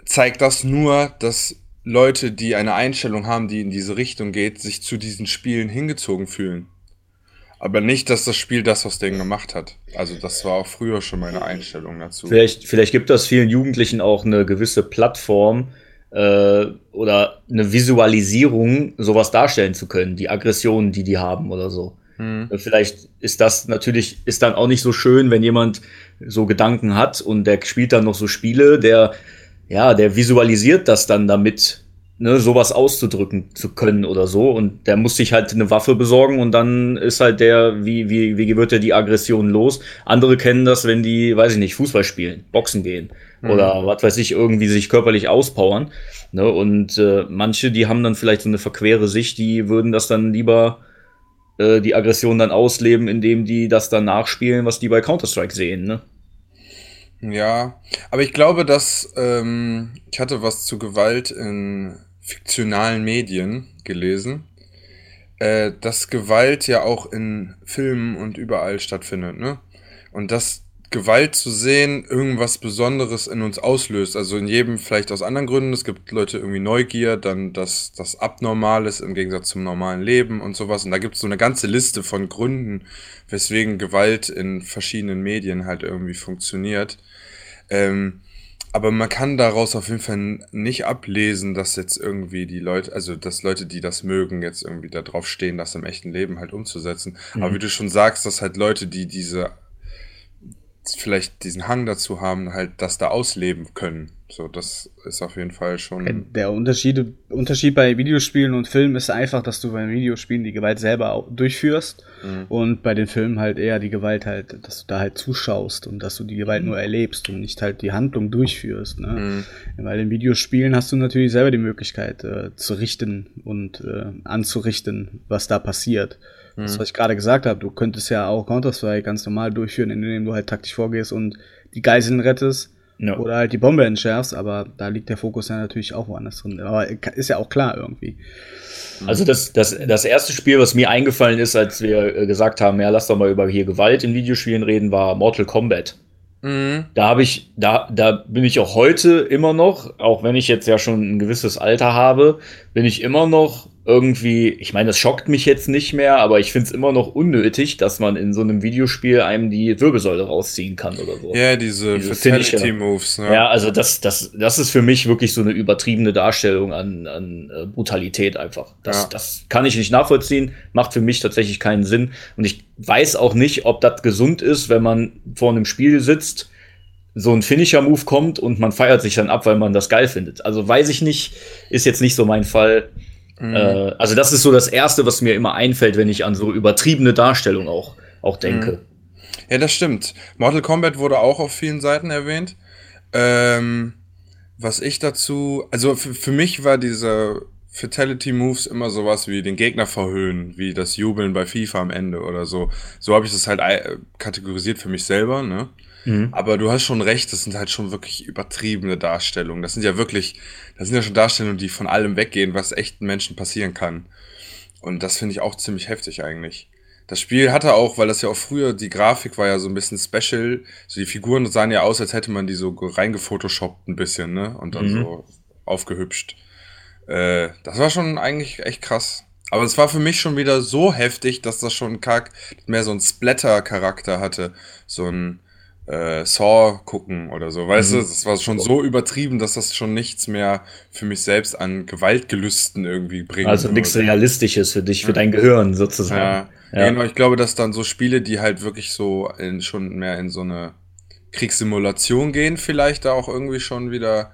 zeigt das nur, dass Leute, die eine Einstellung haben, die in diese Richtung geht, sich zu diesen Spielen hingezogen fühlen. Aber nicht, dass das Spiel das aus denen gemacht hat. Also das war auch früher schon meine Einstellung dazu. Vielleicht, vielleicht gibt das vielen Jugendlichen auch eine gewisse Plattform äh, oder eine Visualisierung, sowas darstellen zu können, die Aggressionen, die die haben oder so. Hm. Vielleicht ist das natürlich, ist dann auch nicht so schön, wenn jemand so Gedanken hat und der spielt dann noch so Spiele, der ja, der visualisiert das dann damit, ne, sowas auszudrücken zu können oder so. Und der muss sich halt eine Waffe besorgen und dann ist halt der, wie, wie, wie wird er die Aggression los? Andere kennen das, wenn die, weiß ich nicht, Fußball spielen, Boxen gehen mhm. oder was weiß ich, irgendwie sich körperlich auspowern. Ne? Und äh, manche, die haben dann vielleicht so eine verquere Sicht, die würden das dann lieber äh, die Aggression dann ausleben, indem die das dann nachspielen, was die bei Counter-Strike sehen, ne? Ja, aber ich glaube, dass ähm, ich hatte was zu Gewalt in fiktionalen Medien gelesen, äh, dass Gewalt ja auch in Filmen und überall stattfindet, ne? Und dass Gewalt zu sehen irgendwas Besonderes in uns auslöst. Also in jedem vielleicht aus anderen Gründen. Es gibt Leute irgendwie Neugier, dann das, das Abnormales im Gegensatz zum normalen Leben und sowas. Und da gibt es so eine ganze Liste von Gründen, weswegen Gewalt in verschiedenen Medien halt irgendwie funktioniert. Ähm, aber man kann daraus auf jeden Fall nicht ablesen, dass jetzt irgendwie die Leute, also dass Leute, die das mögen, jetzt irgendwie da drauf stehen, das im echten Leben halt umzusetzen. Mhm. Aber wie du schon sagst, dass halt Leute, die diese vielleicht diesen Hang dazu haben, halt das da ausleben können. So, das ist auf jeden Fall schon. Der Unterschied, Unterschied bei Videospielen und Filmen ist einfach, dass du bei Videospielen die Gewalt selber durchführst mhm. und bei den Filmen halt eher die Gewalt halt, dass du da halt zuschaust und dass du die Gewalt nur erlebst und nicht halt die Handlung durchführst. Ne? Mhm. Weil in Videospielen hast du natürlich selber die Möglichkeit äh, zu richten und äh, anzurichten, was da passiert. Das, mhm. was ich gerade gesagt habe, du könntest ja auch Counter-Strike ganz normal durchführen, indem du halt taktisch vorgehst und die Geiseln rettest ja. oder halt die Bombe entschärfst, aber da liegt der Fokus ja natürlich auch woanders drin. Aber ist ja auch klar irgendwie. Also das, das, das erste Spiel, was mir eingefallen ist, als wir äh, gesagt haben, ja, lass doch mal über hier Gewalt in Videospielen reden, war Mortal Kombat. Mhm. Da habe ich, da, da bin ich auch heute immer noch, auch wenn ich jetzt ja schon ein gewisses Alter habe, bin ich immer noch irgendwie, ich meine, das schockt mich jetzt nicht mehr, aber ich finde es immer noch unnötig, dass man in so einem Videospiel einem die Wirbelsäule rausziehen kann oder so. Ja, diese, diese Fatality-Moves. Ne? Ja, also das, das, das ist für mich wirklich so eine übertriebene Darstellung an, an äh, Brutalität einfach. Das, ja. das kann ich nicht nachvollziehen, macht für mich tatsächlich keinen Sinn. Und ich weiß auch nicht, ob das gesund ist, wenn man vor einem Spiel sitzt so ein Finisher-Move kommt und man feiert sich dann ab, weil man das geil findet. Also weiß ich nicht, ist jetzt nicht so mein Fall. Mhm. Äh, also das ist so das Erste, was mir immer einfällt, wenn ich an so übertriebene Darstellung auch, auch denke. Mhm. Ja, das stimmt. Mortal Kombat wurde auch auf vielen Seiten erwähnt. Ähm, was ich dazu, also für, für mich war diese Fatality Moves immer sowas wie den Gegner verhöhnen, wie das Jubeln bei FIFA am Ende oder so. So habe ich das halt äh, kategorisiert für mich selber, ne? Mhm. Aber du hast schon recht, das sind halt schon wirklich übertriebene Darstellungen. Das sind ja wirklich, das sind ja schon Darstellungen, die von allem weggehen, was echten Menschen passieren kann. Und das finde ich auch ziemlich heftig eigentlich. Das Spiel hatte auch, weil das ja auch früher, die Grafik war ja so ein bisschen special. So die Figuren sahen ja aus, als hätte man die so reingefotoshoppt ein bisschen, ne? Und dann mhm. so aufgehübscht. Äh, das war schon eigentlich echt krass. Aber es war für mich schon wieder so heftig, dass das schon kack mehr so ein Splatter-Charakter hatte. So ein, äh, Saw gucken oder so. Weißt mhm. du, das war schon so übertrieben, dass das schon nichts mehr für mich selbst an Gewaltgelüsten irgendwie bringt. Also nichts Realistisches für dich, für dein Gehirn sozusagen. Ja. ja. Genau, ich glaube, dass dann so Spiele, die halt wirklich so in, schon mehr in so eine Kriegssimulation gehen, vielleicht da auch irgendwie schon wieder,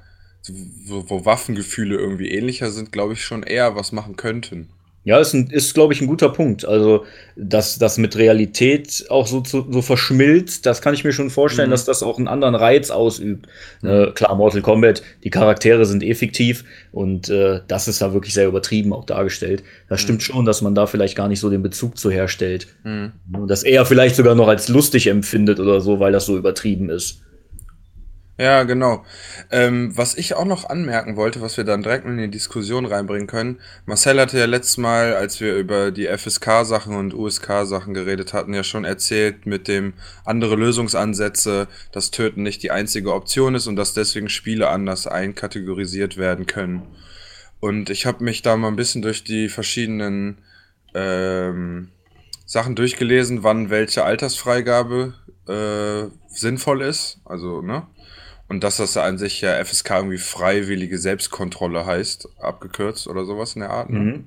wo, wo Waffengefühle irgendwie ähnlicher sind, glaube ich, schon eher was machen könnten. Ja, ist, ein, ist glaube ich, ein guter Punkt. Also, dass das mit Realität auch so, so, so verschmilzt, das kann ich mir schon vorstellen, mhm. dass das auch einen anderen Reiz ausübt. Mhm. Äh, klar, Mortal Kombat, die Charaktere sind eh fiktiv und äh, das ist da wirklich sehr übertrieben auch dargestellt. Das mhm. stimmt schon, dass man da vielleicht gar nicht so den Bezug zu herstellt. Mhm. Dass er vielleicht sogar noch als lustig empfindet oder so, weil das so übertrieben ist. Ja, genau. Ähm, was ich auch noch anmerken wollte, was wir dann direkt in die Diskussion reinbringen können. Marcel hatte ja letztes Mal, als wir über die FSK-Sachen und USK-Sachen geredet hatten, ja schon erzählt mit dem andere Lösungsansätze, dass Töten nicht die einzige Option ist und dass deswegen Spiele anders einkategorisiert werden können. Und ich habe mich da mal ein bisschen durch die verschiedenen ähm, Sachen durchgelesen, wann welche Altersfreigabe äh, sinnvoll ist. Also, ne? Und dass das an sich ja FSK irgendwie freiwillige Selbstkontrolle heißt, abgekürzt oder sowas in der Art. Ne? Mhm.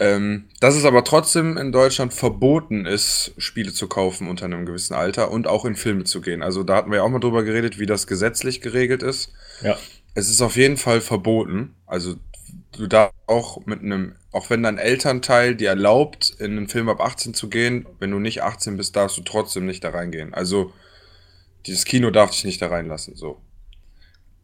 Ähm, dass es aber trotzdem in Deutschland verboten ist, Spiele zu kaufen unter einem gewissen Alter und auch in Filme zu gehen. Also da hatten wir ja auch mal drüber geredet, wie das gesetzlich geregelt ist. Ja. Es ist auf jeden Fall verboten. Also du darfst auch mit einem, auch wenn dein Elternteil dir erlaubt, in einen Film ab 18 zu gehen, wenn du nicht 18 bist, darfst du trotzdem nicht da reingehen. Also dieses Kino darf dich nicht da reinlassen, so.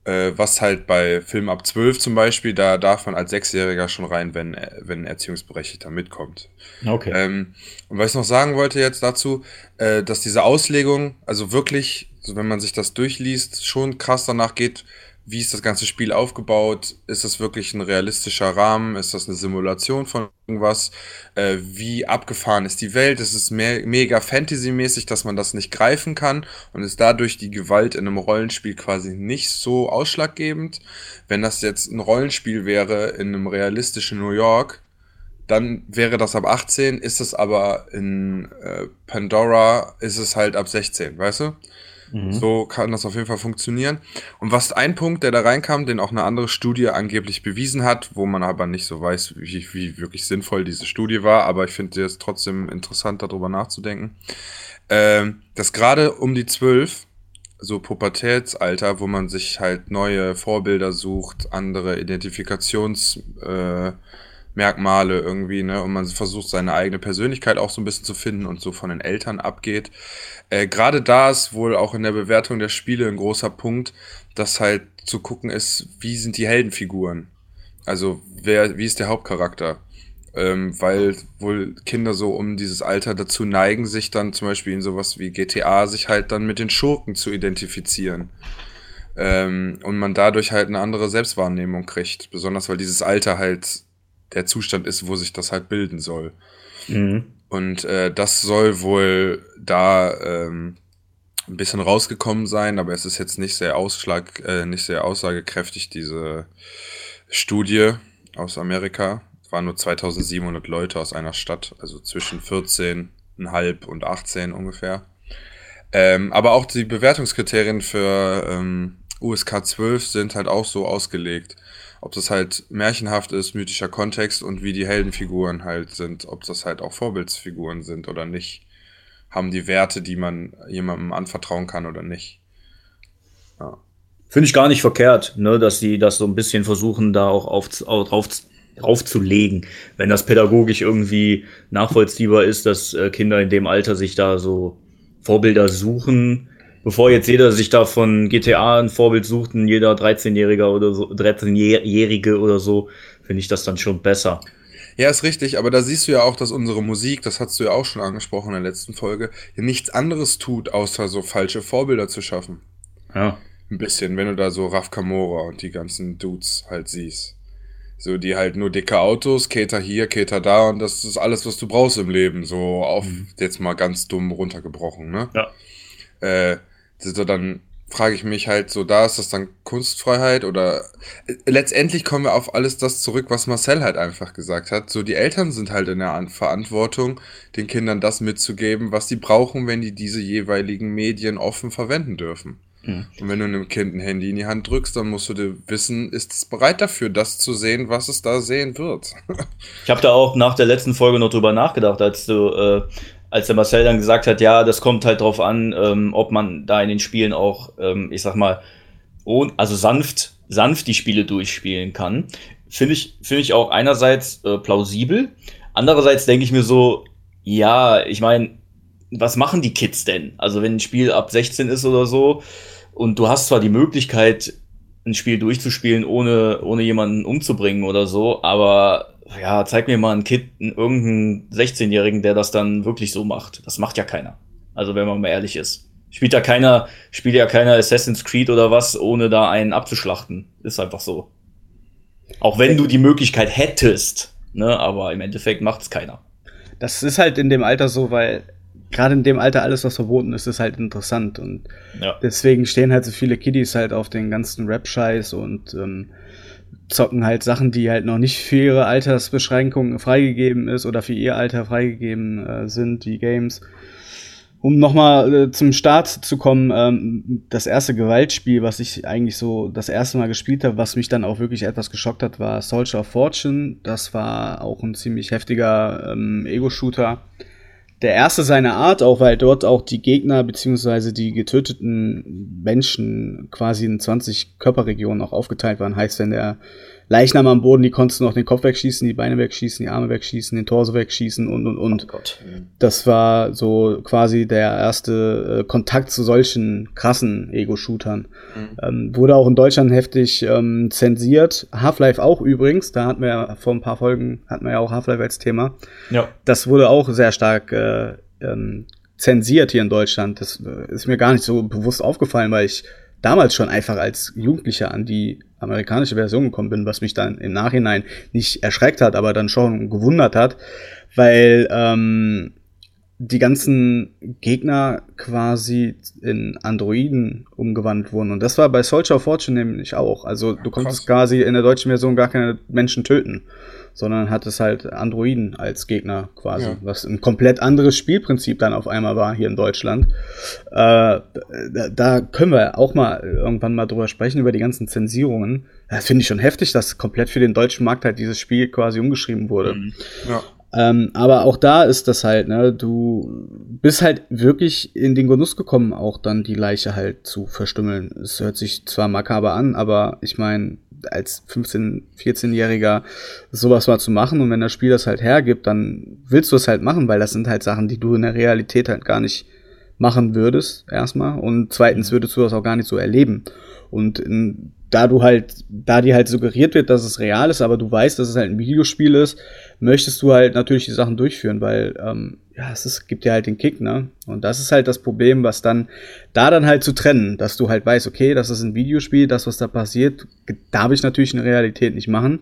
Äh, was halt bei Filmen ab 12 zum Beispiel, da darf man als Sechsjähriger schon rein, wenn, wenn ein Erziehungsberechtigter mitkommt. Okay. Ähm, und was ich noch sagen wollte jetzt dazu, äh, dass diese Auslegung, also wirklich, so wenn man sich das durchliest, schon krass danach geht, wie ist das ganze Spiel aufgebaut? Ist das wirklich ein realistischer Rahmen? Ist das eine Simulation von irgendwas? Äh, wie abgefahren ist die Welt? Ist es mehr, mega Fantasy-mäßig, dass man das nicht greifen kann und ist dadurch die Gewalt in einem Rollenspiel quasi nicht so ausschlaggebend? Wenn das jetzt ein Rollenspiel wäre in einem realistischen New York, dann wäre das ab 18, ist es aber in äh, Pandora, ist es halt ab 16, weißt du? Mhm. So kann das auf jeden Fall funktionieren. Und was ein Punkt, der da reinkam, den auch eine andere Studie angeblich bewiesen hat, wo man aber nicht so weiß, wie, wie wirklich sinnvoll diese Studie war, aber ich finde es trotzdem interessant, darüber nachzudenken, äh, dass gerade um die zwölf, so Pubertätsalter, wo man sich halt neue Vorbilder sucht, andere Identifikations... Äh, Merkmale irgendwie, ne? Und man versucht seine eigene Persönlichkeit auch so ein bisschen zu finden und so von den Eltern abgeht. Äh, Gerade da ist wohl auch in der Bewertung der Spiele ein großer Punkt, dass halt zu gucken ist, wie sind die Heldenfiguren? Also, wer, wie ist der Hauptcharakter? ähm, weil wohl Kinder so um dieses Alter dazu neigen, sich dann zum Beispiel in sowas wie GTA sich halt dann mit den Schurken zu identifizieren. Ähm, und man dadurch halt eine andere Selbstwahrnehmung kriegt. Besonders weil dieses Alter halt der Zustand ist, wo sich das halt bilden soll. Mhm. Und äh, das soll wohl da ähm, ein bisschen rausgekommen sein, aber es ist jetzt nicht sehr ausschlag, äh, nicht sehr aussagekräftig, diese Studie aus Amerika. Es waren nur 2700 Leute aus einer Stadt, also zwischen 14,5 und 18 ungefähr. Ähm, aber auch die Bewertungskriterien für ähm, USK 12 sind halt auch so ausgelegt. Ob das halt märchenhaft ist, mythischer Kontext und wie die Heldenfiguren halt sind, ob das halt auch Vorbildsfiguren sind oder nicht. Haben die Werte, die man jemandem anvertrauen kann oder nicht. Ja. Finde ich gar nicht verkehrt, ne, dass sie das so ein bisschen versuchen, da auch auf, drauf, draufzulegen. Wenn das pädagogisch irgendwie nachvollziehbar ist, dass äh, Kinder in dem Alter sich da so Vorbilder suchen, bevor jetzt jeder sich da von GTA ein Vorbild sucht, ein jeder 13-Jähriger oder so, 13-Jährige oder so, finde ich das dann schon besser. Ja, ist richtig, aber da siehst du ja auch, dass unsere Musik, das hast du ja auch schon angesprochen in der letzten Folge, nichts anderes tut, außer so falsche Vorbilder zu schaffen. Ja. Ein bisschen, wenn du da so Raf Kamora und die ganzen Dudes halt siehst. So, die halt nur dicke Autos, Kater hier, Kater da und das ist alles, was du brauchst im Leben. So auf, mhm. jetzt mal ganz dumm runtergebrochen, ne? Ja. Äh, so dann frage ich mich halt so, da ist das dann Kunstfreiheit oder äh, letztendlich kommen wir auf alles das zurück, was Marcel halt einfach gesagt hat. So, die Eltern sind halt in der Verantwortung, den Kindern das mitzugeben, was sie brauchen, wenn die diese jeweiligen Medien offen verwenden dürfen. Mhm. Und wenn du einem Kind ein Handy in die Hand drückst, dann musst du dir wissen, ist es bereit dafür, das zu sehen, was es da sehen wird. ich habe da auch nach der letzten Folge noch drüber nachgedacht, als du äh, als der Marcel dann gesagt hat, ja, das kommt halt drauf an, ähm, ob man da in den Spielen auch, ähm, ich sag mal, also sanft, sanft die Spiele durchspielen kann, finde ich, finde ich auch einerseits äh, plausibel. Andererseits denke ich mir so, ja, ich meine, was machen die Kids denn? Also wenn ein Spiel ab 16 ist oder so und du hast zwar die Möglichkeit, ein Spiel durchzuspielen, ohne, ohne jemanden umzubringen oder so, aber ja, zeig mir mal ein Kind, irgendeinen 16-Jährigen, der das dann wirklich so macht. Das macht ja keiner. Also wenn man mal ehrlich ist. Spielt ja keiner, spielt ja keiner Assassin's Creed oder was, ohne da einen abzuschlachten. Ist einfach so. Auch wenn du die Möglichkeit hättest, ne, aber im Endeffekt macht es keiner. Das ist halt in dem Alter so, weil gerade in dem Alter alles, was verboten ist, ist halt interessant. Und ja. deswegen stehen halt so viele Kiddies halt auf den ganzen Rap-Scheiß und ähm, zocken halt Sachen, die halt noch nicht für ihre Altersbeschränkungen freigegeben ist oder für ihr Alter freigegeben äh, sind, die Games. Um nochmal äh, zum Start zu kommen, ähm, das erste Gewaltspiel, was ich eigentlich so das erste Mal gespielt habe, was mich dann auch wirklich etwas geschockt hat, war Soldier of Fortune. Das war auch ein ziemlich heftiger ähm, Ego-Shooter der erste seiner Art, auch weil dort auch die Gegner beziehungsweise die getöteten Menschen quasi in 20 Körperregionen auch aufgeteilt waren. Heißt, wenn der Leichnam am Boden, die konntest du noch den Kopf wegschießen, die Beine wegschießen, die Arme wegschießen, den Torso wegschießen und und und. Oh Gott. Das war so quasi der erste äh, Kontakt zu solchen krassen Ego-Shootern. Mhm. Ähm, wurde auch in Deutschland heftig ähm, zensiert. Half-Life auch übrigens, da hatten wir ja vor ein paar Folgen, hatten wir ja auch Half-Life als Thema. Ja. Das wurde auch sehr stark äh, ähm, zensiert hier in Deutschland. Das äh, ist mir gar nicht so bewusst aufgefallen, weil ich damals schon einfach als Jugendlicher an die amerikanische Version gekommen bin, was mich dann im Nachhinein nicht erschreckt hat, aber dann schon gewundert hat, weil ähm, die ganzen Gegner quasi in Androiden umgewandelt wurden. Und das war bei Soldier of Fortune nämlich auch. Also du konntest quasi in der deutschen Version gar keine Menschen töten sondern hat es halt Androiden als Gegner quasi, ja. was ein komplett anderes Spielprinzip dann auf einmal war hier in Deutschland. Äh, da, da, können wir auch mal irgendwann mal drüber sprechen, über die ganzen Zensierungen. Das finde ich schon heftig, dass komplett für den deutschen Markt halt dieses Spiel quasi umgeschrieben wurde. Mhm. Ja. Ähm, aber auch da ist das halt, ne, du bist halt wirklich in den Genuss gekommen, auch dann die Leiche halt zu verstümmeln. Es hört sich zwar makaber an, aber ich meine, als 15-, 14-Jähriger sowas mal zu machen und wenn das Spiel das halt hergibt, dann willst du es halt machen, weil das sind halt Sachen, die du in der Realität halt gar nicht machen würdest, erstmal. Und zweitens würdest du das auch gar nicht so erleben. Und in, da du halt, da dir halt suggeriert wird, dass es real ist, aber du weißt, dass es halt ein Videospiel ist, möchtest du halt natürlich die Sachen durchführen, weil ähm, ja, es ist, gibt dir halt den Kick, ne? Und das ist halt das Problem, was dann da dann halt zu trennen, dass du halt weißt, okay, das ist ein Videospiel, das, was da passiert, darf ich natürlich in Realität nicht machen.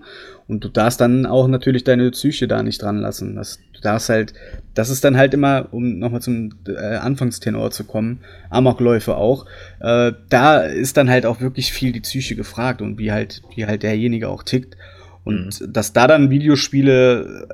Und du darfst dann auch natürlich deine Psyche da nicht dran lassen. Das, du darfst halt, das ist dann halt immer, um nochmal zum äh, Anfangstenor zu kommen, Amokläufe auch, äh, da ist dann halt auch wirklich viel die Psyche gefragt und wie halt, wie halt derjenige auch tickt. Und mhm. dass da dann Videospiele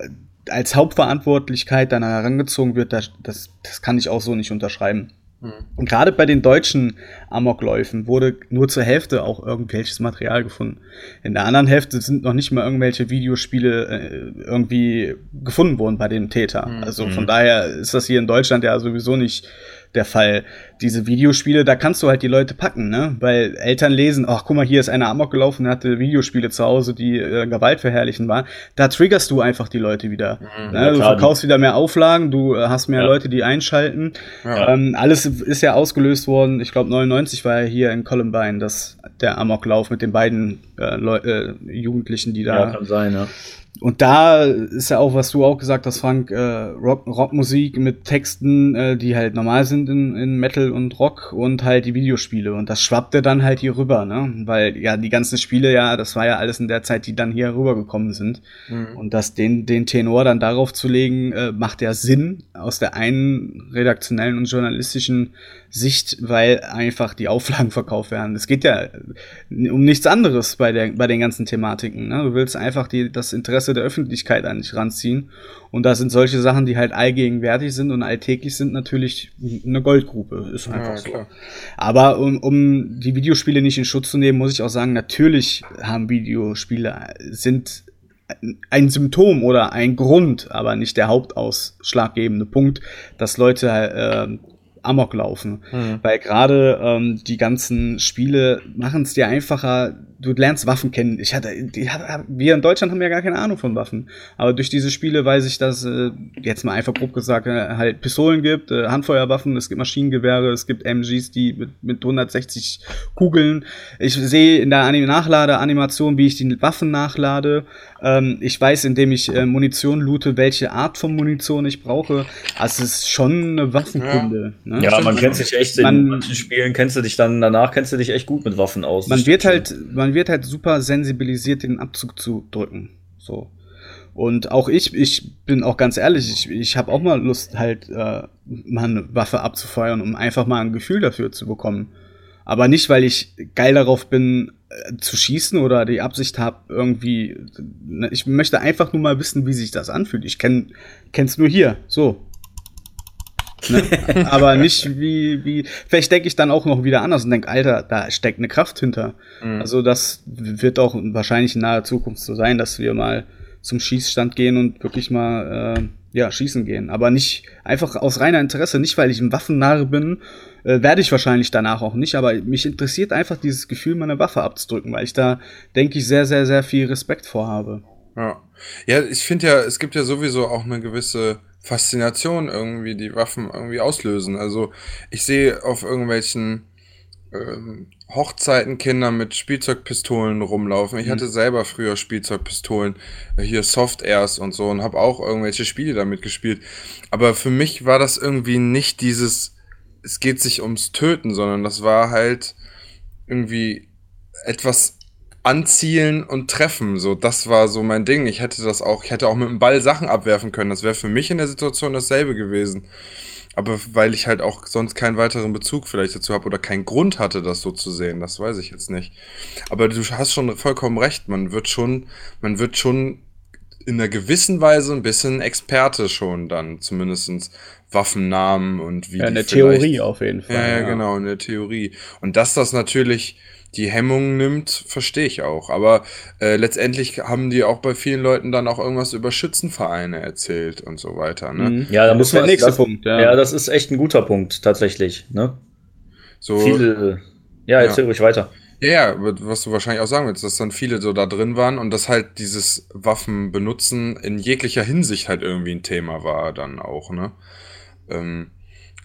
als Hauptverantwortlichkeit dann herangezogen wird, das, das, das kann ich auch so nicht unterschreiben. Mhm. Und gerade bei den deutschen Amokläufen wurde nur zur Hälfte auch irgendwelches Material gefunden. In der anderen Hälfte sind noch nicht mal irgendwelche Videospiele äh, irgendwie gefunden worden bei dem Täter. Mhm. Also von daher ist das hier in Deutschland ja sowieso nicht der Fall. Diese Videospiele, da kannst du halt die Leute packen, ne? Weil Eltern lesen, ach guck mal, hier ist einer Amok gelaufen, hatte Videospiele zu Hause, die äh, gewaltverherrlichen waren. Da triggerst du einfach die Leute wieder. Mhm, ne? Du verkaufst wieder mehr Auflagen, du äh, hast mehr ja. Leute, die einschalten. Ja. Ähm, alles ist ja ausgelöst worden. Ich glaube 99 war ja hier in Columbine das der Amoklauf mit den beiden äh, äh, Jugendlichen, die da. Ja, kann sein, ja und da ist ja auch, was du auch gesagt hast, Frank, äh, Rock, Rockmusik mit Texten, äh, die halt normal sind in, in Metal und Rock und halt die Videospiele. Und das schwappte dann halt hier rüber, ne? Weil ja die ganzen Spiele, ja, das war ja alles in der Zeit, die dann hier rübergekommen sind. Mhm. Und das den, den Tenor dann darauf zu legen, äh, macht ja Sinn aus der einen redaktionellen und journalistischen Sicht, weil einfach die Auflagen verkauft werden. Es geht ja um nichts anderes bei, der, bei den ganzen Thematiken. Ne? Du willst einfach die, das Interesse der Öffentlichkeit an dich ranziehen. Und da sind solche Sachen, die halt allgegenwärtig sind und alltäglich sind, natürlich eine Goldgrube. Ist einfach ja, so. Klar. Aber um, um die Videospiele nicht in Schutz zu nehmen, muss ich auch sagen, natürlich haben Videospiele, sind ein Symptom oder ein Grund, aber nicht der hauptausschlaggebende Punkt, dass Leute äh, Amok laufen. Mhm. Weil gerade ähm, die ganzen Spiele machen es dir einfacher, du lernst Waffen kennen. Ich hatte, die, wir in Deutschland haben ja gar keine Ahnung von Waffen. Aber durch diese Spiele weiß ich, dass äh, jetzt mal einfach grob gesagt äh, halt Pistolen gibt, äh, Handfeuerwaffen, es gibt Maschinengewehre, es gibt MGs, die mit, mit 160 Kugeln. Ich sehe in der Anim Nachlade-Animation, wie ich die Waffen nachlade. Ähm, ich weiß, indem ich äh, Munition loote, welche Art von Munition ich brauche. Also es ist schon eine Waffenkunde. Ja, ne? ja man kennt sich echt man, in manchen Spielen kennst du dich dann danach kennst du dich echt gut mit Waffen aus. Man wird halt, man wird halt super sensibilisiert, den Abzug zu drücken. So. Und auch ich, ich bin auch ganz ehrlich, ich, ich habe auch mal Lust, halt äh, mal eine Waffe abzufeuern, um einfach mal ein Gefühl dafür zu bekommen. Aber nicht, weil ich geil darauf bin, zu schießen oder die Absicht habe, irgendwie. Ne, ich möchte einfach nur mal wissen, wie sich das anfühlt. Ich kenn, kenn's nur hier. So. Ne? Aber nicht wie, wie, vielleicht denke ich dann auch noch wieder anders und denke, Alter, da steckt eine Kraft hinter. Mhm. Also das wird auch wahrscheinlich in naher Zukunft so sein, dass wir mal zum Schießstand gehen und wirklich mal äh, ja, schießen gehen. Aber nicht einfach aus reiner Interesse, nicht weil ich ein Waffennarre bin, äh, werde ich wahrscheinlich danach auch nicht, aber mich interessiert einfach dieses Gefühl, meine Waffe abzudrücken, weil ich da, denke ich, sehr, sehr, sehr viel Respekt vorhabe. Ja. Ja, ich finde ja, es gibt ja sowieso auch eine gewisse Faszination irgendwie, die Waffen irgendwie auslösen. Also ich sehe auf irgendwelchen Hochzeiten Kinder mit Spielzeugpistolen rumlaufen. Ich mhm. hatte selber früher Spielzeugpistolen, äh, hier Soft Airs und so und habe auch irgendwelche Spiele damit gespielt. Aber für mich war das irgendwie nicht dieses, es geht sich ums Töten, sondern das war halt irgendwie etwas anzielen und treffen. So, das war so mein Ding. Ich hätte das auch, ich hätte auch mit dem Ball Sachen abwerfen können. Das wäre für mich in der Situation dasselbe gewesen. Aber weil ich halt auch sonst keinen weiteren Bezug vielleicht dazu habe oder keinen Grund hatte, das so zu sehen, das weiß ich jetzt nicht. Aber du hast schon vollkommen recht. Man wird schon, man wird schon in einer gewissen Weise ein bisschen Experte schon dann, zumindestens Waffennamen und wie. Ja, in der Theorie auf jeden Fall. Ja, ja, genau, in der Theorie. Und dass das natürlich die Hemmung nimmt, verstehe ich auch. Aber äh, letztendlich haben die auch bei vielen Leuten dann auch irgendwas über Schützenvereine erzählt und so weiter. Ne? Mhm. Ja, da muss man der nächste das, Punkt. Ja. ja. das ist echt ein guter Punkt tatsächlich. Ne? So, viele. Ja, erzähl ja. ruhig weiter. Ja, ja, was du wahrscheinlich auch sagen willst, dass dann viele so da drin waren und dass halt dieses Waffen benutzen in jeglicher Hinsicht halt irgendwie ein Thema war dann auch, ne? Ähm,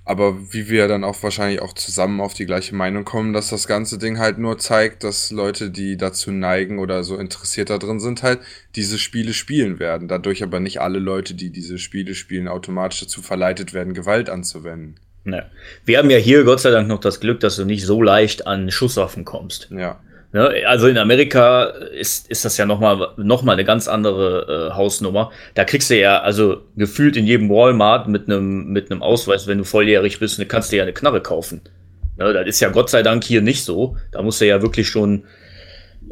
Aber wie wir dann auch wahrscheinlich auch zusammen auf die gleiche Meinung kommen, dass das ganze Ding halt nur zeigt, dass Leute, die dazu neigen oder so interessiert da drin sind, halt diese Spiele spielen werden. Dadurch aber nicht alle Leute, die diese Spiele spielen, automatisch dazu verleitet werden, Gewalt anzuwenden. Ja. Wir haben ja hier Gott sei Dank noch das Glück, dass du nicht so leicht an Schusswaffen kommst. Ja. Ne? Also in Amerika ist, ist das ja nochmal noch mal eine ganz andere äh, Hausnummer. Da kriegst du ja, also gefühlt in jedem Walmart mit einem mit einem Ausweis, wenn du volljährig bist, ne, kannst du ja eine Knarre kaufen. Ne? Das ist ja Gott sei Dank hier nicht so. Da musst du ja wirklich schon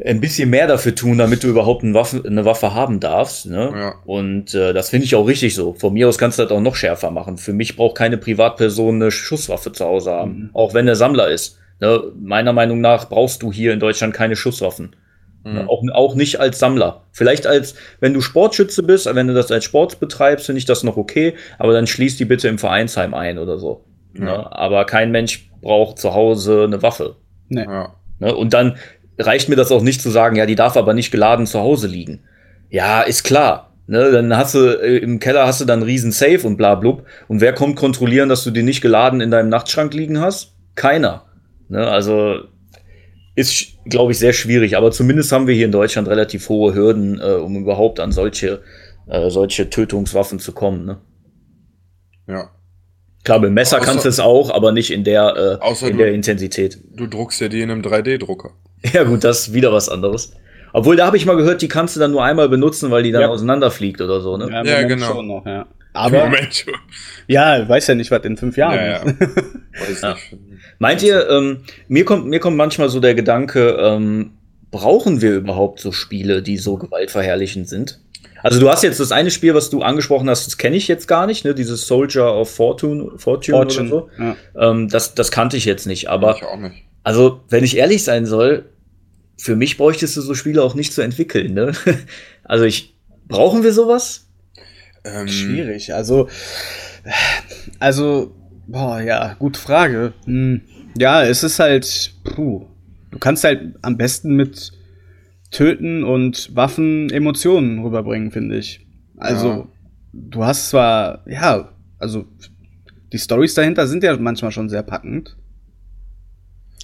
ein bisschen mehr dafür tun, damit du überhaupt eine Waffe, eine Waffe haben darfst. Ne? Ja. Und äh, das finde ich auch richtig so. Von mir aus kannst du das auch noch schärfer machen. Für mich braucht keine Privatperson eine Schusswaffe zu Hause haben, mhm. auch wenn er Sammler ist. Ne, meiner Meinung nach brauchst du hier in Deutschland keine Schusswaffen. Mhm. Ne, auch, auch nicht als Sammler. Vielleicht als, wenn du Sportschütze bist, wenn du das als Sport betreibst, finde ich das noch okay, aber dann schließ die bitte im Vereinsheim ein oder so. Ja. Ne, aber kein Mensch braucht zu Hause eine Waffe. Nee. Ja. Ne, und dann reicht mir das auch nicht zu sagen, ja, die darf aber nicht geladen zu Hause liegen. Ja, ist klar. Ne, dann hast du äh, im Keller hast du dann einen riesen Safe und bla blub. Und wer kommt kontrollieren, dass du die nicht geladen in deinem Nachtschrank liegen hast? Keiner. Ne, also ist, glaube ich, sehr schwierig. Aber zumindest haben wir hier in Deutschland relativ hohe Hürden, äh, um überhaupt an solche, äh, solche Tötungswaffen zu kommen. Ne? Ja. Klar, mit Messer außer, kannst du es auch, aber nicht in der, äh, in der Intensität. Du druckst ja die in einem 3D-Drucker. Ja, gut, das ist wieder was anderes. Obwohl, da habe ich mal gehört, die kannst du dann nur einmal benutzen, weil die dann ja. auseinanderfliegt oder so, ne? Ja, ja genau. Noch, ja. Aber, Moment schon. ja, weiß ja nicht, was in fünf Jahren ja, ja. Weiß ja. Meint ihr, ähm, mir kommt, mir kommt manchmal so der Gedanke, ähm, brauchen wir überhaupt so Spiele, die so gewaltverherrlichend sind? Also du hast jetzt das eine Spiel, was du angesprochen hast, das kenne ich jetzt gar nicht, ne? Dieses Soldier of Fortune, Fortune, Fortune oder so. Ja. Ähm, das, das kannte ich jetzt nicht, aber ich auch nicht. also wenn ich ehrlich sein soll, für mich bräuchtest du so Spiele auch nicht zu entwickeln. Ne? also ich brauchen wir sowas? Ähm, Schwierig. Also, also, boah, ja, gute Frage. Hm, ja, es ist halt, puh, du kannst halt am besten mit Töten und Waffen Emotionen rüberbringen, finde ich. Also, ja. du hast zwar, ja, also die Stories dahinter sind ja manchmal schon sehr packend.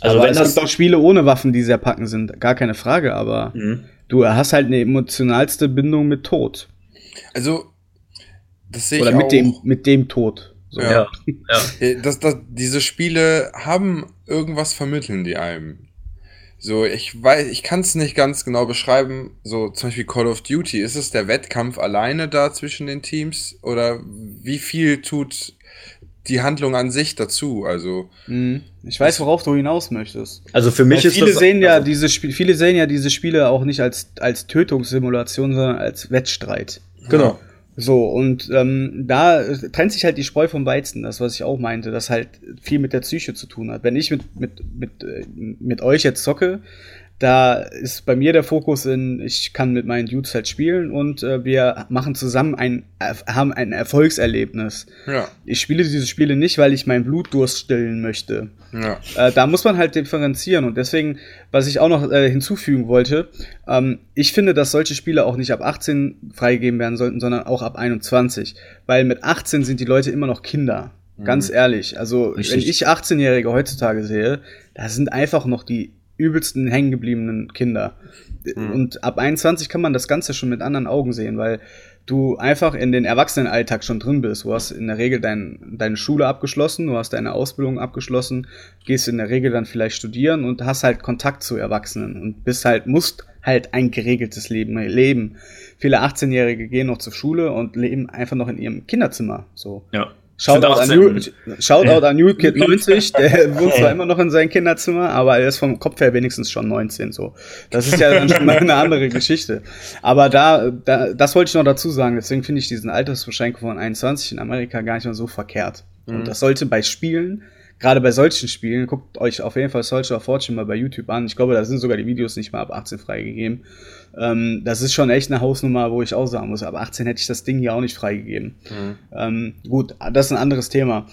Also aber wenn es gibt auch Spiele ohne Waffen, die sehr packend sind, gar keine Frage, aber mhm. du hast halt eine emotionalste Bindung mit Tod. Also das sehe ich Oder mit auch. dem, mit dem Tod. So. Ja. ja. Äh, das, das, diese Spiele haben irgendwas vermitteln die einem. So, ich weiß, ich kann es nicht ganz genau beschreiben. So, zum Beispiel Call of Duty, ist es der Wettkampf alleine da zwischen den Teams? Oder wie viel tut die Handlung an sich dazu? Also. Mhm. Ich weiß, worauf du hinaus möchtest. Also für mich Weil ist viele das, sehen ja also diese Spiele, viele sehen ja diese Spiele auch nicht als, als Tötungssimulation, sondern als Wettstreit. Genau. So, und ähm, da trennt sich halt die Spreu vom Weizen, das, was ich auch meinte, das halt viel mit der Psyche zu tun hat. Wenn ich mit, mit, mit, äh, mit euch jetzt zocke, da ist bei mir der Fokus in, ich kann mit meinen Dudes halt spielen und äh, wir machen zusammen ein, haben ein Erfolgserlebnis. Ja. Ich spiele diese Spiele nicht, weil ich meinen Blutdurst stillen möchte. Ja. Äh, da muss man halt differenzieren und deswegen, was ich auch noch äh, hinzufügen wollte, ähm, ich finde, dass solche Spiele auch nicht ab 18 freigegeben werden sollten, sondern auch ab 21. Weil mit 18 sind die Leute immer noch Kinder. Mhm. Ganz ehrlich. Also, Richtig. wenn ich 18-Jährige heutzutage sehe, da sind einfach noch die übelsten hängengebliebenen Kinder. Mhm. Und ab 21 kann man das Ganze schon mit anderen Augen sehen, weil du einfach in den Erwachsenenalltag schon drin bist. Du hast in der Regel dein, deine Schule abgeschlossen, du hast deine Ausbildung abgeschlossen, gehst in der Regel dann vielleicht studieren und hast halt Kontakt zu Erwachsenen und bist halt, musst halt ein geregeltes Leben leben. Viele 18-Jährige gehen noch zur Schule und leben einfach noch in ihrem Kinderzimmer. So. Ja. Shoutout an, New, Shoutout an New Kid 90, der wohnt zwar immer noch in seinem Kinderzimmer, aber er ist vom Kopf her wenigstens schon 19 so. Das ist ja dann schon mal eine andere Geschichte. Aber da, da das wollte ich noch dazu sagen, deswegen finde ich diesen Altersbeschränkung von 21 in Amerika gar nicht mal so verkehrt. Mhm. Und das sollte bei Spielen, gerade bei solchen Spielen, guckt euch auf jeden Fall Soldier of Fortune mal bei YouTube an. Ich glaube, da sind sogar die Videos nicht mal ab 18 freigegeben. Ähm, das ist schon echt eine Hausnummer, wo ich auch sagen muss, ab 18 hätte ich das Ding hier auch nicht freigegeben. Mhm. Ähm, gut, das ist ein anderes Thema.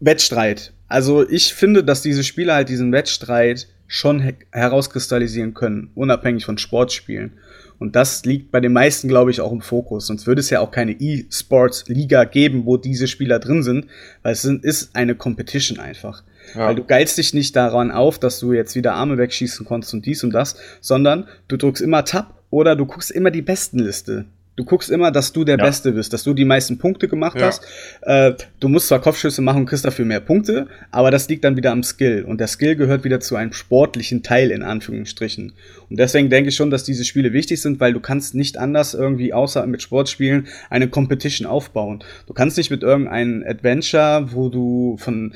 Wettstreit. Also ich finde, dass diese Spiele halt diesen Wettstreit schon herauskristallisieren können, unabhängig von Sportspielen. Und das liegt bei den meisten, glaube ich, auch im Fokus. Sonst würde es ja auch keine E-Sports-Liga geben, wo diese Spieler drin sind, weil es ist eine Competition einfach. Ja. Weil du geilst dich nicht daran auf, dass du jetzt wieder Arme wegschießen konntest und dies und das, sondern du drückst immer Tab oder du guckst immer die Bestenliste. Du guckst immer, dass du der ja. Beste bist, dass du die meisten Punkte gemacht ja. hast. Äh, du musst zwar Kopfschüsse machen und kriegst dafür mehr Punkte, aber das liegt dann wieder am Skill. Und der Skill gehört wieder zu einem sportlichen Teil, in Anführungsstrichen. Und deswegen denke ich schon, dass diese Spiele wichtig sind, weil du kannst nicht anders irgendwie, außer mit Sportspielen, eine Competition aufbauen. Du kannst nicht mit irgendeinem Adventure, wo du von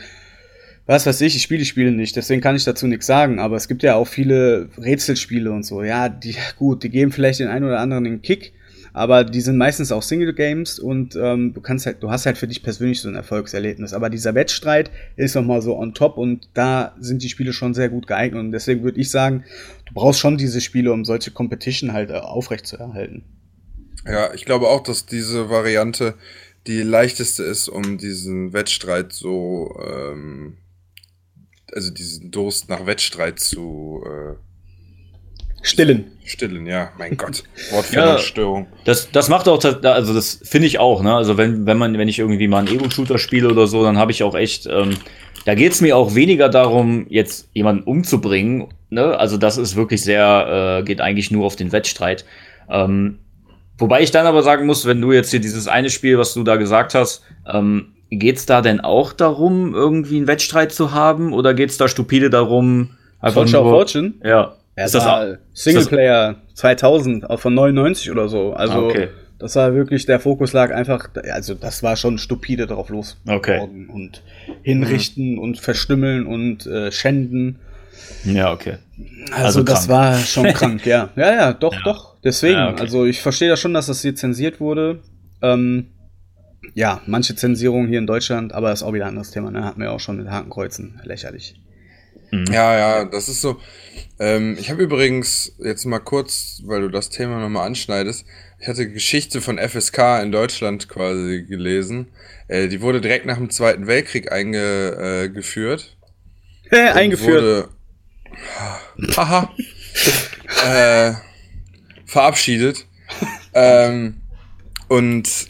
was weiß ich, ich spiele die Spiele nicht, deswegen kann ich dazu nichts sagen, aber es gibt ja auch viele Rätselspiele und so. Ja, die, gut, die geben vielleicht den einen oder anderen den Kick, aber die sind meistens auch Single Games und ähm, du kannst halt, du hast halt für dich persönlich so ein Erfolgserlebnis. Aber dieser Wettstreit ist nochmal so on top und da sind die Spiele schon sehr gut geeignet und deswegen würde ich sagen, du brauchst schon diese Spiele, um solche Competition halt äh, aufrecht zu erhalten. Ja, ich glaube auch, dass diese Variante die leichteste ist, um diesen Wettstreit so ähm, also diesen Durst nach Wettstreit zu äh, stillen. Stillen, ja, mein Gott. Wortfindungsstörung. Ja, das, das macht auch, also das finde ich auch, ne? Also wenn, wenn man, wenn ich irgendwie mal einen Ego-Shooter spiele oder so, dann habe ich auch echt, ähm, da geht es mir auch weniger darum, jetzt jemanden umzubringen. Ne? Also das ist wirklich sehr, äh, geht eigentlich nur auf den Wettstreit. Ähm, wobei ich dann aber sagen muss, wenn du jetzt hier dieses eine Spiel, was du da gesagt hast, ähm, geht's da denn auch darum, irgendwie einen Wettstreit zu haben? Oder geht's da stupide darum, einfach Fortune nur... Fortune? Ja. ja ist das auch, Singleplayer 2000, auch von 99 oder so. Also, ah, okay. das war wirklich, der Fokus lag einfach, also das war schon stupide drauf los. Okay. Und hinrichten mhm. und verstümmeln und äh, schänden. Ja, okay. Also, also das war schon krank, ja. Ja, ja, doch, ja. doch. Deswegen, ja, okay. also ich verstehe das schon, dass das hier zensiert wurde. Ähm, ja, manche Zensierung hier in Deutschland, aber das ist auch wieder ein anderes Thema, ne? Hatten wir auch schon mit Hakenkreuzen. Lächerlich. Mhm. Ja, ja, das ist so. Ähm, ich habe übrigens jetzt mal kurz, weil du das Thema nochmal anschneidest, ich hatte Geschichte von FSK in Deutschland quasi gelesen. Äh, die wurde direkt nach dem Zweiten Weltkrieg eingeführt. Äh, eingeführt. Wurde, haha. äh, verabschiedet. ähm, und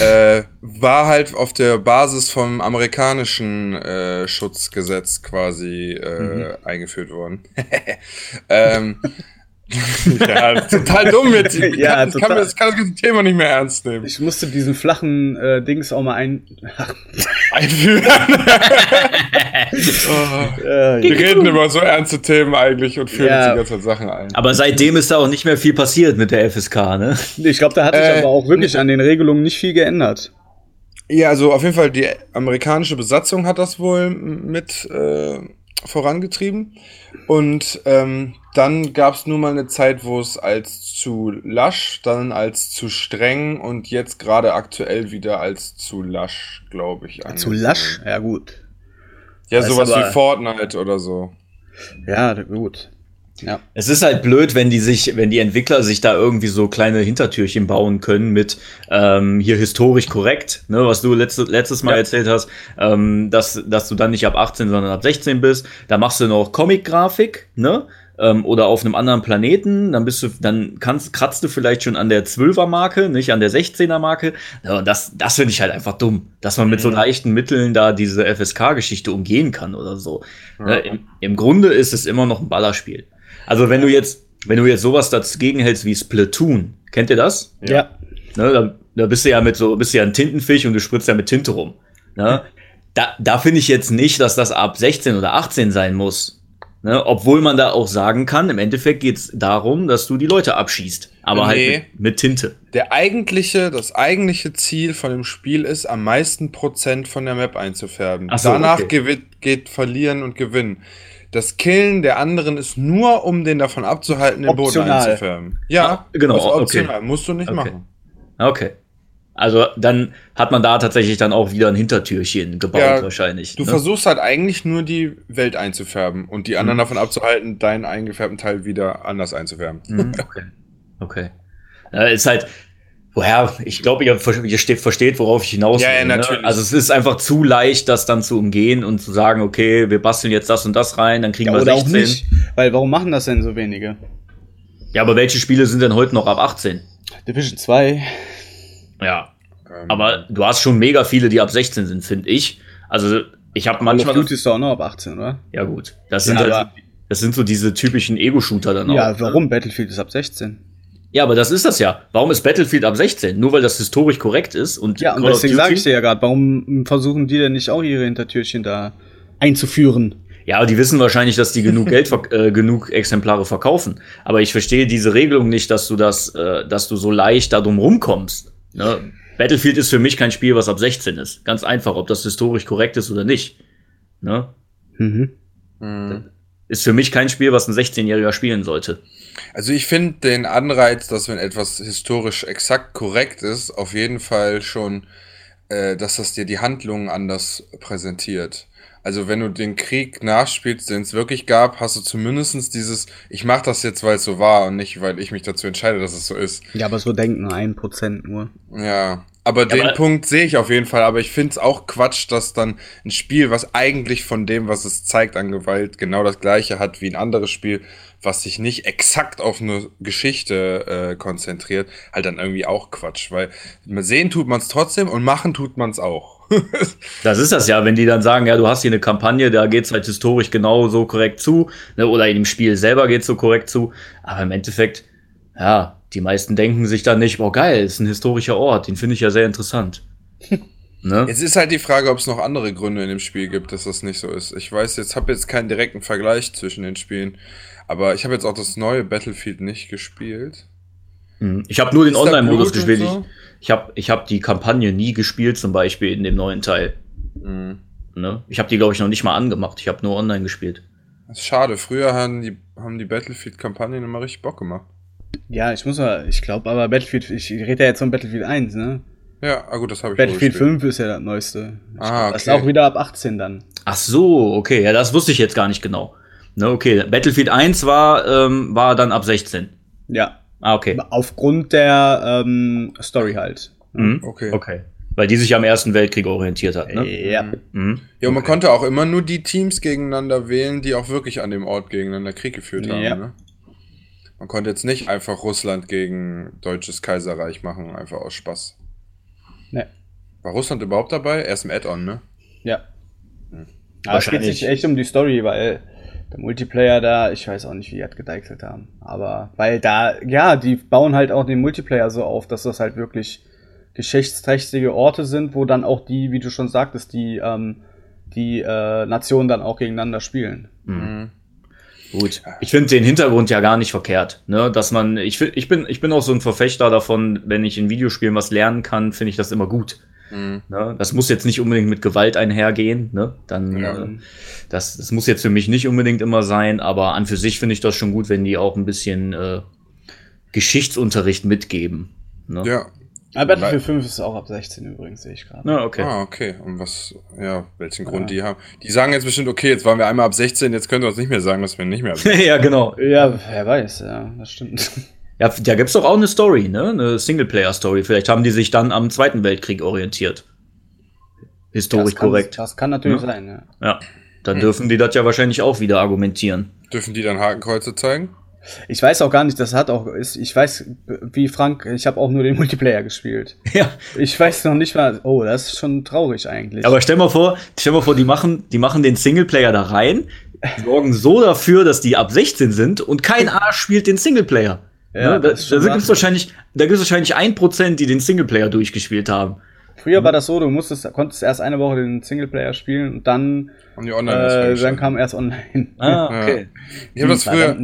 äh, war halt auf der Basis vom amerikanischen äh, Schutzgesetz quasi äh, mhm. eingeführt worden. ähm, ja, total dumm jetzt. Ich ja, kann, total. Kann, das, kann das ganze Thema nicht mehr ernst nehmen. Ich musste diesen flachen äh, Dings auch mal ein einführen. oh, ja, wir reden über so ernste Themen eigentlich und führen ja. uns die ganze Sachen ein. Aber seitdem ist da auch nicht mehr viel passiert mit der FSK, ne? Ich glaube, da hat sich äh, aber auch wirklich an den Regelungen nicht viel geändert. Ja, also auf jeden Fall die amerikanische Besatzung hat das wohl mit äh, vorangetrieben. Und ähm, dann gab es nur mal eine Zeit, wo es als zu lasch, dann als zu streng und jetzt gerade aktuell wieder als zu lasch, glaube ich. Zu lasch? Ja, gut. Ja, sowas wie Fortnite oder so. Ja, gut. Ja. Es ist halt blöd, wenn die sich, wenn die Entwickler sich da irgendwie so kleine Hintertürchen bauen können mit ähm, hier historisch korrekt, ne, was du letzte, letztes Mal ja. erzählt hast, ähm, dass, dass du dann nicht ab 18, sondern ab 16 bist. Da machst du noch Comic-Grafik, ne? Ähm, oder auf einem anderen Planeten, dann bist du, dann kannst, kratzt du vielleicht schon an der Zwölfer-Marke, nicht an der 16er-Marke. Ja, das, das finde ich halt einfach dumm, dass man mit so leichten Mitteln da diese FSK-Geschichte umgehen kann oder so. Ja. Ne, im, Im Grunde ist es immer noch ein Ballerspiel. Also wenn du jetzt, wenn du jetzt sowas dagegen hältst wie Splatoon, kennt ihr das? Ja. Ne, da, da bist du ja mit so, bist du ja ein Tintenfisch und du spritzt ja mit Tinte rum. Ne? Da, da finde ich jetzt nicht, dass das ab 16 oder 18 sein muss. Ne? Obwohl man da auch sagen kann, im Endeffekt geht es darum, dass du die Leute abschießt. Aber halt nee. halt mit, mit, Tinte. Der eigentliche, das eigentliche Ziel von dem Spiel ist, am meisten Prozent von der Map einzufärben. So, Danach okay. geht Verlieren und Gewinnen. Das Killen der anderen ist nur, um den davon abzuhalten, den Boden einzufärben. Ja, ah, genau. Also optional. Okay. Musst du nicht okay. machen. Okay. Also dann hat man da tatsächlich dann auch wieder ein Hintertürchen gebaut ja, wahrscheinlich. Du ne? versuchst halt eigentlich nur die Welt einzufärben und die anderen mhm. davon abzuhalten, deinen eingefärbten Teil wieder anders einzufärben. Mhm. Okay. Okay. Äh, ist halt, Woher, ich glaube, ihr, ihr versteht, worauf ich hinaus will. Ja, ja, ne? natürlich. Ne? Also es ist einfach zu leicht, das dann zu umgehen und zu sagen, okay, wir basteln jetzt das und das rein, dann kriegen ja, wir oder 16. Auch nicht, weil warum machen das denn so wenige? Ja, aber welche Spiele sind denn heute noch ab 18? Division 2. Ja. Ähm, aber du hast schon mega viele, die ab 16 sind, finde ich. Also ich habe manchmal. Call of Duty ist doch auch noch ab 18, oder? Ja, gut. Das sind, ja, halt, das sind so diese typischen Ego-Shooter dann auch. Ja, warum? Battlefield ist ab 16. Ja, aber das ist das ja. Warum ist Battlefield ab 16? Nur weil das historisch korrekt ist und Ja, und deswegen sage ich dir ja gerade, warum versuchen die denn nicht auch ihre Hintertürchen da einzuführen? Ja, aber die wissen wahrscheinlich, dass die genug Geld, äh, genug Exemplare verkaufen. Aber ich verstehe diese Regelung nicht, dass du das, äh, dass du so leicht da drum rumkommst. Ne? Battlefield ist für mich kein Spiel, was ab 16 ist. Ganz einfach, ob das historisch korrekt ist oder nicht. Ne? Mhm. Mhm. Ist für mich kein Spiel, was ein 16-Jähriger spielen sollte. Also ich finde den Anreiz, dass wenn etwas historisch exakt korrekt ist, auf jeden Fall schon, äh, dass das dir die Handlungen anders präsentiert. Also wenn du den Krieg nachspielst, den es wirklich gab, hast du zumindest dieses, ich mache das jetzt, weil es so war und nicht, weil ich mich dazu entscheide, dass es so ist. Ja, aber so denken ein Prozent nur. Ja, aber ja, den aber Punkt sehe ich auf jeden Fall. Aber ich finde es auch Quatsch, dass dann ein Spiel, was eigentlich von dem, was es zeigt an Gewalt, genau das gleiche hat wie ein anderes Spiel, was sich nicht exakt auf eine Geschichte äh, konzentriert, halt dann irgendwie auch Quatsch. Weil sehen tut man es trotzdem und machen tut man es auch. das ist das ja, wenn die dann sagen, ja, du hast hier eine Kampagne, da geht es halt historisch genau so korrekt zu, ne, oder in dem Spiel selber geht es so korrekt zu, aber im Endeffekt, ja, die meisten denken sich dann nicht, oh geil, ist ein historischer Ort, den finde ich ja sehr interessant. ne? Jetzt ist halt die Frage, ob es noch andere Gründe in dem Spiel gibt, dass das nicht so ist. Ich weiß jetzt, habe jetzt keinen direkten Vergleich zwischen den Spielen, aber ich habe jetzt auch das neue Battlefield nicht gespielt. Hm, ich habe nur den Online-Modus gespielt. So? Ich habe ich hab die Kampagne nie gespielt, zum Beispiel in dem neuen Teil. Mhm. Ne? Ich habe die, glaube ich, noch nicht mal angemacht. Ich habe nur online gespielt. Das ist schade. Früher haben die, haben die Battlefield-Kampagnen immer richtig Bock gemacht. Ja, ich muss mal, ich glaube aber Battlefield, ich rede ja jetzt von Battlefield 1, ne? Ja, ah gut, das habe ich Battlefield 5 ist ja das neueste. Ich ah, glaub, das ist auch wieder ab 18 dann. Ach so, okay, ja, das wusste ich jetzt gar nicht genau. Ne, okay, Battlefield 1 war, ähm, war dann ab 16. Ja. Ah, okay. Aufgrund der ähm, Story halt. Mhm. Okay. Okay. Weil die sich am Ersten Weltkrieg orientiert hat, ne? Ja. Mhm. Ja, und man okay. konnte auch immer nur die Teams gegeneinander wählen, die auch wirklich an dem Ort gegeneinander Krieg geführt haben, ja. ne? Man konnte jetzt nicht einfach Russland gegen Deutsches Kaiserreich machen, einfach aus Spaß. Ne. War Russland überhaupt dabei? Erst im Add-on, ne? Ja. Hm. Aber es geht sich echt um die Story, weil der Multiplayer da, ich weiß auch nicht, wie die das gedeichselt haben. Aber weil da, ja, die bauen halt auch den Multiplayer so auf, dass das halt wirklich geschichtsträchtige Orte sind, wo dann auch die, wie du schon sagtest, die, ähm, die äh, Nationen dann auch gegeneinander spielen. Mhm. Gut. Ich finde den Hintergrund ja gar nicht verkehrt, ne? Dass man, ich, ich bin, ich bin auch so ein Verfechter davon, wenn ich in Videospielen was lernen kann, finde ich das immer gut. Mhm. Ne? Das muss jetzt nicht unbedingt mit Gewalt einhergehen, ne? Dann, ja. äh, das, das muss jetzt für mich nicht unbedingt immer sein, aber an für sich finde ich das schon gut, wenn die auch ein bisschen äh, Geschichtsunterricht mitgeben. Ne? Ja. Aber Battlefield 5 ist auch ab 16 übrigens, sehe ich gerade. Ah, okay. Ah, okay. Und was, ja, welchen Grund ja. die haben. Die sagen jetzt bestimmt, okay, jetzt waren wir einmal ab 16, jetzt können wir uns nicht mehr sagen, dass wir nicht mehr ab 16 Ja, genau. Ja, wer weiß, ja, das stimmt. Ja, da gibt's doch auch eine Story, ne? Eine Singleplayer-Story. Vielleicht haben die sich dann am Zweiten Weltkrieg orientiert. Historisch das korrekt. Das kann natürlich ja. sein, ja. Ja. Dann hm. dürfen die das ja wahrscheinlich auch wieder argumentieren. Dürfen die dann Hakenkreuze zeigen? Ich weiß auch gar nicht, das hat auch, ich weiß, wie Frank, ich habe auch nur den Multiplayer gespielt. Ja. Ich weiß noch nicht mal, oh, das ist schon traurig eigentlich. Aber stell mal vor, stell mal vor, die machen, die machen den Singleplayer da rein, sorgen so dafür, dass die ab 16 sind und kein Arsch spielt den Singleplayer. Ja, ne? Da, da gibt es wahrscheinlich, da gibt's wahrscheinlich ein Prozent, die den Singleplayer durchgespielt haben. Früher war das so, du musstest, konntest erst eine Woche den Singleplayer spielen und dann, und die Online äh, dann kam erst online. Ah, okay. Ja. Ich habe das früher,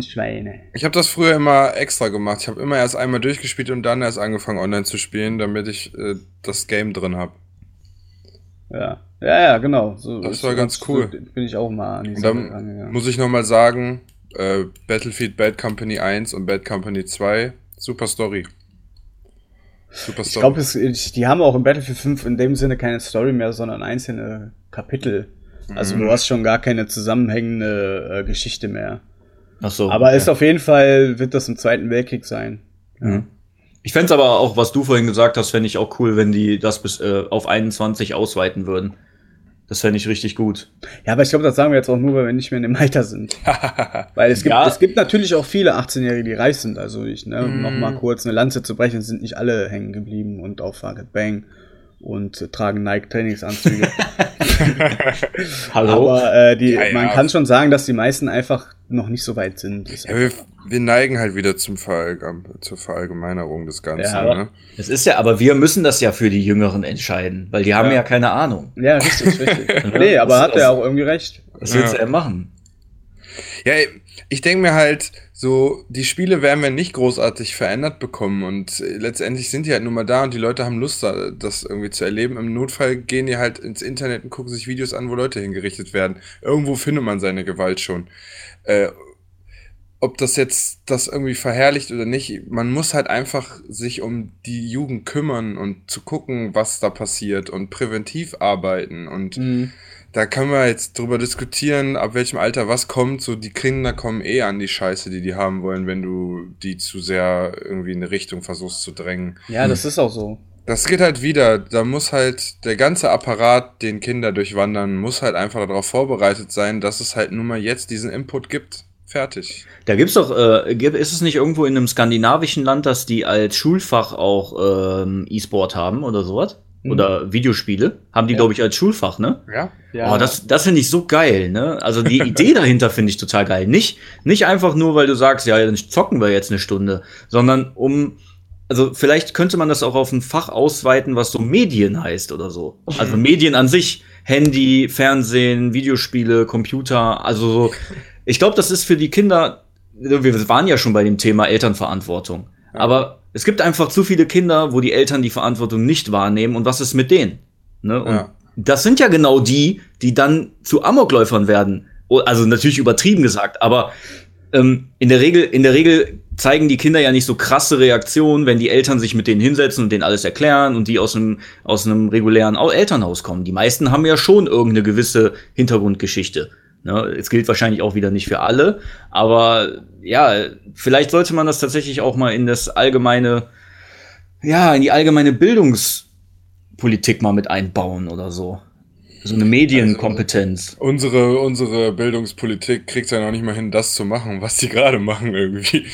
ich habe das früher immer extra gemacht. Ich habe immer erst einmal durchgespielt und dann erst angefangen online zu spielen, damit ich äh, das Game drin habe. Ja, ja, ja, genau. So, das war ganz cool. Bin ich auch mal an die und dann Muss ich noch mal sagen, äh, Battlefield Bad Company 1 und Bad Company 2, super Story. Super Story. Ich glaube, die haben auch in Battlefield 5 in dem Sinne keine Story mehr, sondern einzelne Kapitel. Also mhm. du hast schon gar keine zusammenhängende äh, Geschichte mehr. Ach so. Aber okay. ist auf jeden Fall, wird das im Zweiten Weltkrieg sein. Ja. Ich fände aber auch, was du vorhin gesagt hast, fände ich auch cool, wenn die das bis äh, auf 21 ausweiten würden. Das fände ich richtig gut. Ja, aber ich glaube, das sagen wir jetzt auch nur, weil wir nicht mehr in dem Alter sind. weil es gibt, ja. es gibt natürlich auch viele 18-Jährige, die reich sind. Also ich, ne, mm. noch mal kurz eine Lanze zu brechen, sind nicht alle hängen geblieben und auf Fuck Bang und tragen Nike Trainingsanzüge. Hallo. Aber äh, die, ja, man kann schon sagen, dass die meisten einfach noch nicht so weit sind. Ja, wir, wir, neigen halt wieder zum Verallgem zur Verallgemeinerung des Ganzen. Ja, ne? Es ist ja, aber wir müssen das ja für die Jüngeren entscheiden, weil die haben ja, keine Ahnung. Ja, richtig, richtig. nee, aber hat er auch irgendwie recht. Was willst du ja machen? Ja, ich denke mir halt, so, die Spiele werden wir nicht großartig verändert bekommen und letztendlich sind die halt nur mal da und die Leute haben Lust, das irgendwie zu erleben. Im Notfall gehen die halt ins Internet und gucken sich Videos an, wo Leute hingerichtet werden. Irgendwo findet man seine Gewalt schon. Äh, ob das jetzt das irgendwie verherrlicht oder nicht, man muss halt einfach sich um die Jugend kümmern und zu gucken, was da passiert und präventiv arbeiten und mhm da können wir jetzt drüber diskutieren, ab welchem Alter was kommt. So, die Kinder kommen eh an die Scheiße, die die haben wollen, wenn du die zu sehr irgendwie in eine Richtung versuchst zu drängen. Ja, das ist auch so. Das geht halt wieder. Da muss halt der ganze Apparat, den Kinder durchwandern, muss halt einfach darauf vorbereitet sein, dass es halt nun mal jetzt diesen Input gibt. Fertig. Da gibt's doch, äh, ist es nicht irgendwo in einem skandinavischen Land, dass die als Schulfach auch ähm, E-Sport haben oder sowas? Mhm. oder Videospiele, haben die, ja. glaube ich, als Schulfach, ne? Ja. ja. Oh, das, das finde ich so geil, ne? Also die Idee dahinter finde ich total geil. Nicht, nicht einfach nur, weil du sagst, ja, dann zocken wir jetzt eine Stunde, sondern um, also vielleicht könnte man das auch auf ein Fach ausweiten, was so Medien heißt oder so. Also Medien an sich, Handy, Fernsehen, Videospiele, Computer, also so. Ich glaube, das ist für die Kinder, wir waren ja schon bei dem Thema Elternverantwortung. Aber es gibt einfach zu viele Kinder, wo die Eltern die Verantwortung nicht wahrnehmen und was ist mit denen? Ne? Und ja. das sind ja genau die, die dann zu Amokläufern werden. Also natürlich übertrieben gesagt, aber ähm, in der Regel, in der Regel zeigen die Kinder ja nicht so krasse Reaktionen, wenn die Eltern sich mit denen hinsetzen und denen alles erklären und die aus einem, aus einem regulären Elternhaus kommen. Die meisten haben ja schon irgendeine gewisse Hintergrundgeschichte. Ne? Es gilt wahrscheinlich auch wieder nicht für alle, aber ja, vielleicht sollte man das tatsächlich auch mal in das allgemeine, ja, in die allgemeine Bildungspolitik mal mit einbauen oder so so eine Medienkompetenz. Also, unsere, unsere Bildungspolitik kriegt ja noch nicht mal hin, das zu machen, was die gerade machen irgendwie.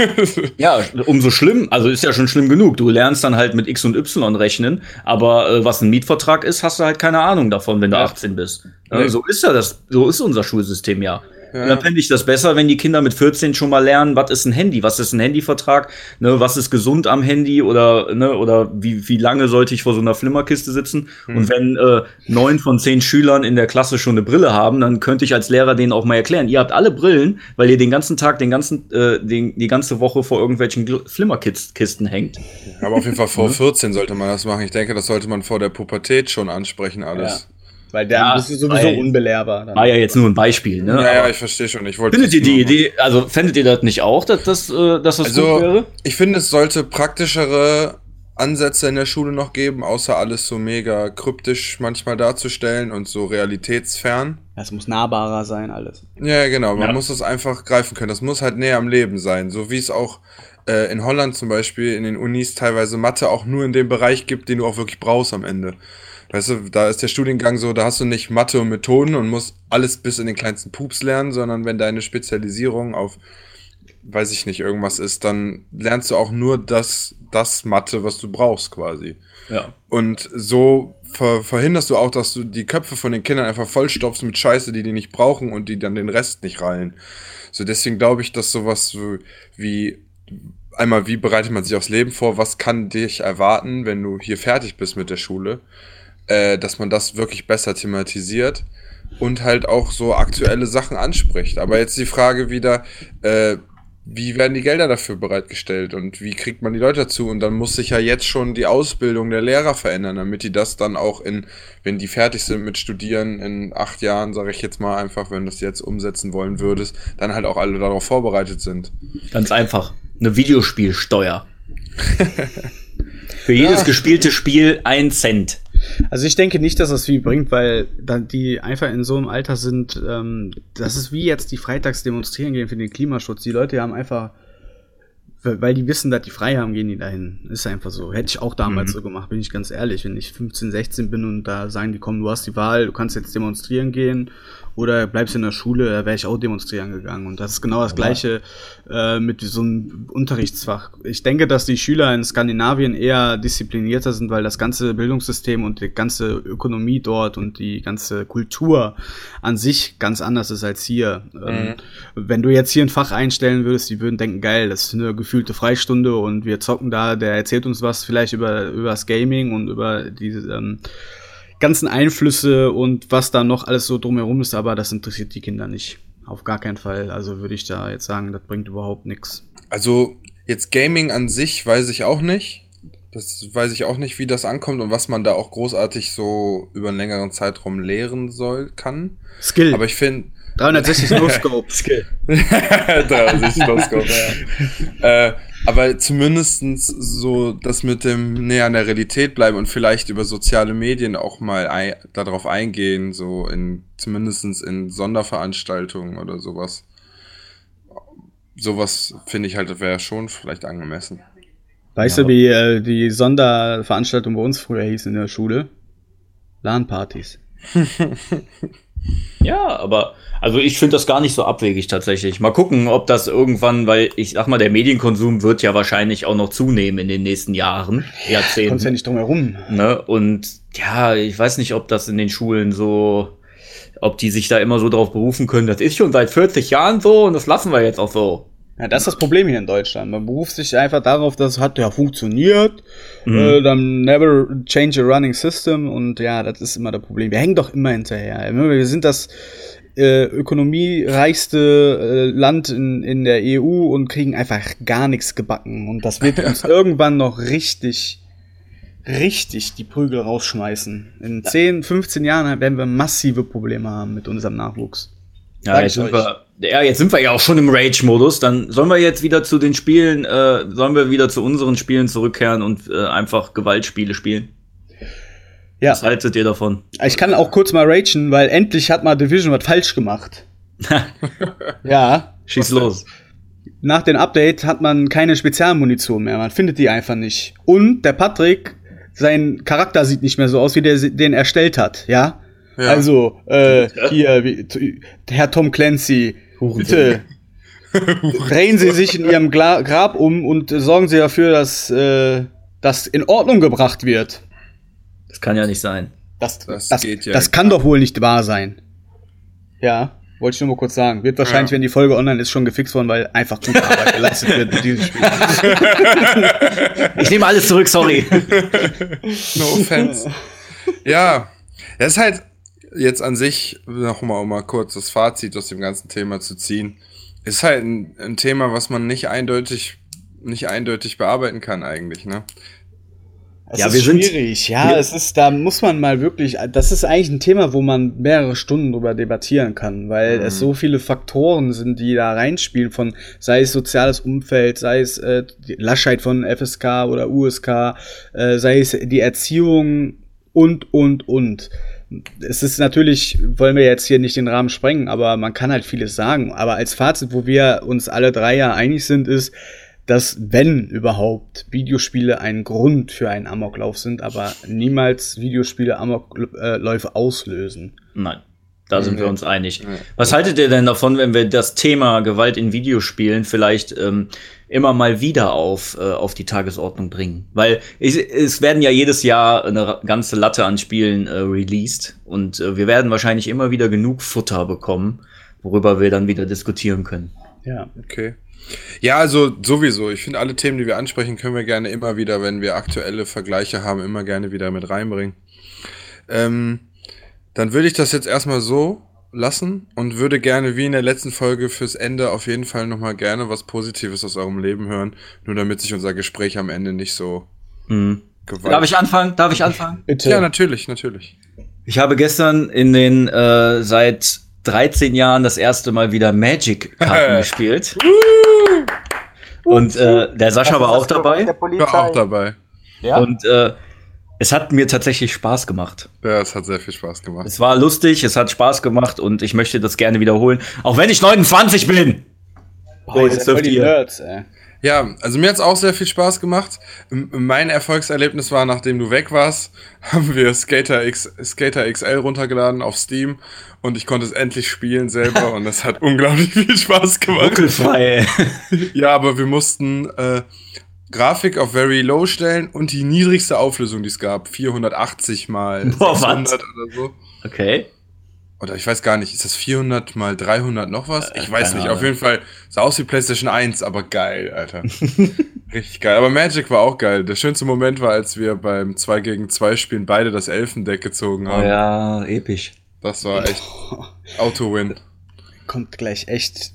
ja, umso schlimm, also ist ja schon schlimm genug. Du lernst dann halt mit X und Y rechnen, aber äh, was ein Mietvertrag ist, hast du halt keine Ahnung davon, wenn du ja. 18 bist. Nee. So ist ja das, so ist unser Schulsystem ja. Ja. Dann fände ich das besser, wenn die Kinder mit 14 schon mal lernen, was ist ein Handy, was ist ein Handyvertrag, ne, was ist gesund am Handy oder, ne, oder wie, wie lange sollte ich vor so einer Flimmerkiste sitzen? Mhm. Und wenn äh, neun von zehn Schülern in der Klasse schon eine Brille haben, dann könnte ich als Lehrer denen auch mal erklären, ihr habt alle Brillen, weil ihr den ganzen Tag, den ganzen, äh, den, die ganze Woche vor irgendwelchen Flimmerkisten hängt. Aber auf jeden Fall vor 14 sollte man das machen. Ich denke, das sollte man vor der Pubertät schon ansprechen, alles. Ja. Weil der ja, ist sowieso unbelehrbar. Dann. War ja jetzt nur ein Beispiel, ne? Ja, ja ich verstehe schon. Ich findet ihr die Idee, also fändet ihr das nicht auch, dass das, äh, dass das also, gut wäre? Ich finde, es sollte praktischere Ansätze in der Schule noch geben, außer alles so mega kryptisch manchmal darzustellen und so realitätsfern. Es muss nahbarer sein, alles. Ja, genau. Man ja. muss es einfach greifen können. Das muss halt näher am Leben sein. So wie es auch äh, in Holland zum Beispiel in den Unis teilweise Mathe auch nur in dem Bereich gibt, den du auch wirklich brauchst am Ende. Weißt du, da ist der Studiengang so, da hast du nicht Mathe und Methoden und musst alles bis in den kleinsten Pups lernen, sondern wenn deine Spezialisierung auf, weiß ich nicht, irgendwas ist, dann lernst du auch nur das, das Mathe, was du brauchst quasi. Ja. Und so ver verhinderst du auch, dass du die Köpfe von den Kindern einfach vollstopfst mit Scheiße, die die nicht brauchen und die dann den Rest nicht rallen. So deswegen glaube ich, dass sowas wie einmal, wie bereitet man sich aufs Leben vor? Was kann dich erwarten, wenn du hier fertig bist mit der Schule? Äh, dass man das wirklich besser thematisiert und halt auch so aktuelle Sachen anspricht. Aber jetzt die Frage wieder, äh, wie werden die Gelder dafür bereitgestellt und wie kriegt man die Leute dazu? Und dann muss sich ja jetzt schon die Ausbildung der Lehrer verändern, damit die das dann auch in, wenn die fertig sind mit Studieren in acht Jahren, sage ich jetzt mal einfach, wenn du das jetzt umsetzen wollen würdest, dann halt auch alle darauf vorbereitet sind. Ganz einfach. Eine Videospielsteuer. Für jedes ja. gespielte Spiel ein Cent. Also ich denke nicht, dass das viel bringt, weil dann die einfach in so einem Alter sind, ähm, das ist wie jetzt die Freitags demonstrieren gehen für den Klimaschutz. Die Leute haben einfach weil die wissen, dass die frei haben, gehen die dahin. Ist einfach so. Hätte ich auch damals mhm. so gemacht, bin ich ganz ehrlich. Wenn ich 15, 16 bin und da sagen die, komm, du hast die Wahl, du kannst jetzt demonstrieren gehen oder bleibst in der Schule, da wäre ich auch demonstrieren gegangen. Und das ist genau das ja. Gleiche äh, mit so einem Unterrichtsfach. Ich denke, dass die Schüler in Skandinavien eher disziplinierter sind, weil das ganze Bildungssystem und die ganze Ökonomie dort und die ganze Kultur an sich ganz anders ist als hier. Ähm, mhm. Wenn du jetzt hier ein Fach einstellen würdest, die würden denken, geil, das ist eine gefühlte Freistunde und wir zocken da, der erzählt uns was vielleicht über, über das Gaming und über diese ähm, ganzen Einflüsse und was da noch alles so drumherum ist, aber das interessiert die Kinder nicht. Auf gar keinen Fall. Also würde ich da jetzt sagen, das bringt überhaupt nichts. Also jetzt Gaming an sich weiß ich auch nicht. Das weiß ich auch nicht, wie das ankommt und was man da auch großartig so über einen längeren Zeitraum lehren soll, kann. Skill. Aber ich finde, 360 No-Scope. Skill. 360 No-Scope, ja. äh, aber zumindestens so das mit dem näher an der Realität bleiben und vielleicht über soziale Medien auch mal ein, darauf eingehen, so in zumindestens in Sonderveranstaltungen oder sowas. Sowas finde ich halt, wäre schon vielleicht angemessen. Weißt ja. du, wie äh, die Sonderveranstaltung bei uns früher hieß in der Schule? LAN-Partys. Ja, aber also ich finde das gar nicht so abwegig tatsächlich. Mal gucken, ob das irgendwann, weil ich sag mal, der Medienkonsum wird ja wahrscheinlich auch noch zunehmen in den nächsten Jahren, Jahrzehnten. Kommst ja nicht drum herum. Ne? Und ja, ich weiß nicht, ob das in den Schulen so, ob die sich da immer so drauf berufen können. Das ist schon seit 40 Jahren so und das lassen wir jetzt auch so. Ja, das ist das Problem hier in Deutschland. Man beruft sich einfach darauf, dass es hat ja funktioniert, mhm. äh, dann never change a running system und ja, das ist immer das Problem. Wir hängen doch immer hinterher. Wir sind das äh, ökonomiereichste äh, Land in, in der EU und kriegen einfach gar nichts gebacken. Und das wird uns irgendwann noch richtig, richtig die Prügel rausschmeißen. In 10, 15 Jahren werden wir massive Probleme haben mit unserem Nachwuchs. Ja, jetzt sind, wir, ja, jetzt sind wir ja auch schon im Rage-Modus. Dann sollen wir jetzt wieder zu den Spielen, äh, sollen wir wieder zu unseren Spielen zurückkehren und äh, einfach Gewaltspiele spielen? Ja. Was haltet ihr davon? Ich kann auch kurz mal ragen, weil endlich hat mal Division was falsch gemacht. ja. Schieß los. Nach dem Update hat man keine Spezialmunition mehr. Man findet die einfach nicht. Und der Patrick, sein Charakter sieht nicht mehr so aus, wie der den erstellt hat, ja? Ja. Also, äh, hier, wie, Herr Tom Clancy, bitte drehen Sie sich in Ihrem Gla Grab um und sorgen Sie dafür, dass äh, das in Ordnung gebracht wird. Das kann ja nicht sein. Das, das, das, ja das kann doch wohl nicht wahr sein. Ja, wollte ich nur mal kurz sagen. Wird wahrscheinlich, ja. wenn die Folge online ist, schon gefixt worden, weil einfach gute Arbeit geleistet wird mit diesem Spiel. ich nehme alles zurück, sorry. No offense. Ja, das ist halt, jetzt an sich noch mal, um mal kurz das Fazit aus dem ganzen Thema zu ziehen, ist halt ein, ein Thema, was man nicht eindeutig, nicht eindeutig bearbeiten kann eigentlich, ne? Es ja, ist wir schwierig. Sind, ja, wir, es ist, da muss man mal wirklich, das ist eigentlich ein Thema, wo man mehrere Stunden drüber debattieren kann, weil mhm. es so viele Faktoren sind, die da reinspielen von, sei es soziales Umfeld, sei es äh, die Laschheit von FSK oder USK, äh, sei es die Erziehung und, und, und es ist natürlich, wollen wir jetzt hier nicht den Rahmen sprengen, aber man kann halt vieles sagen. Aber als Fazit, wo wir uns alle drei ja einig sind, ist, dass wenn überhaupt Videospiele ein Grund für einen Amoklauf sind, aber niemals Videospiele Amokläufe auslösen. Nein. Da sind wir uns einig. Was haltet ihr denn davon, wenn wir das Thema Gewalt in Videospielen vielleicht ähm, immer mal wieder auf, äh, auf die Tagesordnung bringen? Weil ich, es werden ja jedes Jahr eine ganze Latte an Spielen äh, released und äh, wir werden wahrscheinlich immer wieder genug Futter bekommen, worüber wir dann wieder diskutieren können. Ja. Okay. Ja, also sowieso. Ich finde, alle Themen, die wir ansprechen, können wir gerne immer wieder, wenn wir aktuelle Vergleiche haben, immer gerne wieder mit reinbringen. Ähm, dann würde ich das jetzt erstmal so lassen und würde gerne, wie in der letzten Folge, fürs Ende auf jeden Fall nochmal gerne was Positives aus eurem Leben hören. Nur damit sich unser Gespräch am Ende nicht so mhm. Darf ich anfangen? Darf ich anfangen? Bitte. Ja, natürlich, natürlich. Ich habe gestern in den äh, seit 13 Jahren das erste Mal wieder Magic-Karten gespielt. Und äh, der Sascha war auch dabei. War auch dabei. Ja? Und äh, es hat mir tatsächlich Spaß gemacht. Ja, es hat sehr viel Spaß gemacht. Es war lustig, es hat Spaß gemacht und ich möchte das gerne wiederholen. Auch wenn ich 29 bin. Boah, oh, jetzt dürft ihr. Nerds, ey. Ja, also mir hat's auch sehr viel Spaß gemacht. M- Mein Erfolgserlebnis war, nachdem du weg warst, haben wir Skater, X, Skater XL runtergeladen auf Steam und ich konnte es endlich spielen selber und das hat unglaublich viel Spaß gemacht. Ruckelfrei. Ja, aber wir mussten äh, Grafik auf Very Low stellen und die niedrigste Auflösung, die es gab, 480 mal Boah, was? 600 oder so. Okay. Oder ich weiß gar nicht, ist das 400 mal 300 noch was? Ich weiß keine nicht, Ahnung. auf jeden Fall sah aus wie PlayStation 1, aber geil, Alter. Richtig geil. Aber Magic war auch geil. Der schönste Moment war, als wir beim 2 gegen 2 Spielen beide das Elfendeck gezogen Oh haben. ja, episch. Das war echt Auto-Win. Kommt gleich echt.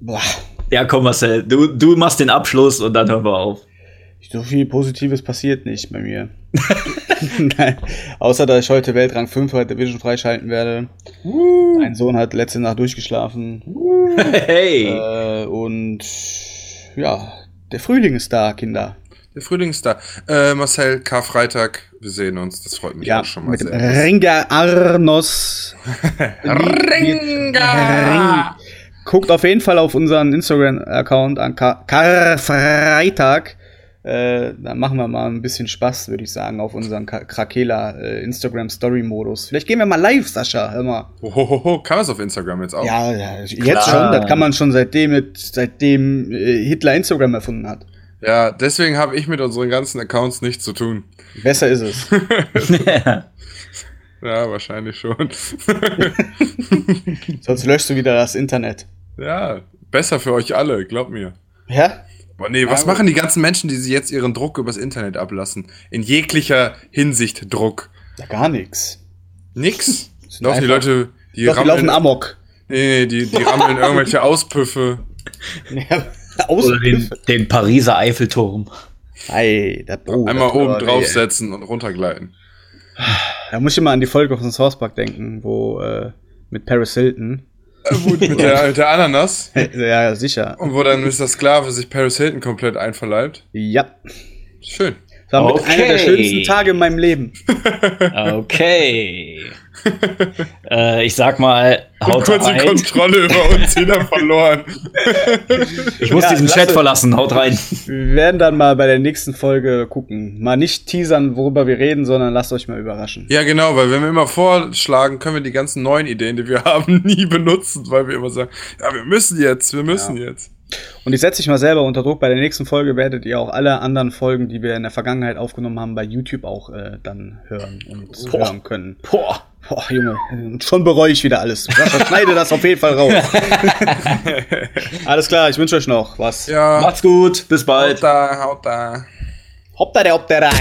Boah. Ja, komm, Marcel, du, du machst den Abschluss und dann hören wir auf. So viel Positives passiert nicht bei mir. Nein. Außer, dass ich heute Weltrang 5 bei Division freischalten werde. Mein Sohn hat letzte Nacht durchgeschlafen. Hey. Äh, und ja, der Frühling ist da, Kinder. Der Frühling ist da. Äh, Marcel, Karfreitag, wir sehen uns. Das freut mich Ja, auch schon mal mit sehr. Ringer Arnos. Ringa! Guckt auf jeden Fall auf unseren Instagram-Account an Kar Karfreitag. Äh, dann machen wir mal ein bisschen Spaß, würde ich sagen, auf unseren Krakela äh, Instagram-Story-Modus. Vielleicht gehen wir mal live, Sascha. Hör mal. Hohoho, kann man es auf Instagram jetzt auch? Ja, ja jetzt Klar. schon. Das kann man schon seitdem, mit, seitdem äh, Hitler Instagram erfunden hat. Ja, deswegen habe ich mit unseren ganzen Accounts nichts zu tun. Besser ist es. Ja, wahrscheinlich schon. Sonst löschst du wieder das Internet. ja, besser für euch alle, glaub mir. Ja? Boah, nee, was machen die ganzen Menschen, die sie jetzt ihren Druck übers Internet ablassen? In jeglicher Hinsicht Druck. Ja, gar nichts. Nix. Sind Laufen die Leute, die Doch, die laufen Amok. nee, nee, die, die rammeln irgendwelche Auspüffe. Ja, Oder den, den Pariser Eiffelturm. Ei, das, oh, Einmal oben aber draufsetzen und runtergleiten. Da muss ich immer an die Folge von South Park denken, wo äh, mit Paris Hilton. Äh, gut, mit der, mit der Ananas. ja, sicher. Und wo dann Mr. Sklave sich Paris Hilton komplett einverleibt. Ja. Schön. Das war mit Okay. einer der schönsten Tage in meinem Leben. Okay. Äh, ich sag mal, haut Kurze rein. Kontrolle über uns wieder verloren. Ich muss Ja, diesen Chat verlassen, haut rein. Wir werden dann mal bei der nächsten Folge gucken. Mal nicht teasern, worüber wir reden, sondern lasst euch mal überraschen. Ja, genau, weil wenn wir immer vorschlagen, können wir die ganzen neuen Ideen, die wir haben, nie benutzen, weil wir immer sagen, ja, wir müssen jetzt, wir müssen jetzt. Und ich setze dich mal selber unter Druck. Bei der nächsten Folge werdet ihr auch alle anderen Folgen, die wir in der Vergangenheit aufgenommen haben, bei YouTube auch äh, dann hören und Boah. hören können. Boah. Boah, Junge, schon bereue ich wieder alles. Sascha, schneide das auf jeden Fall raus. alles klar, ich wünsche euch noch was. Ja, Macht's gut, bis bald. haut da, haut da. Hopp da, der, hopp da rein.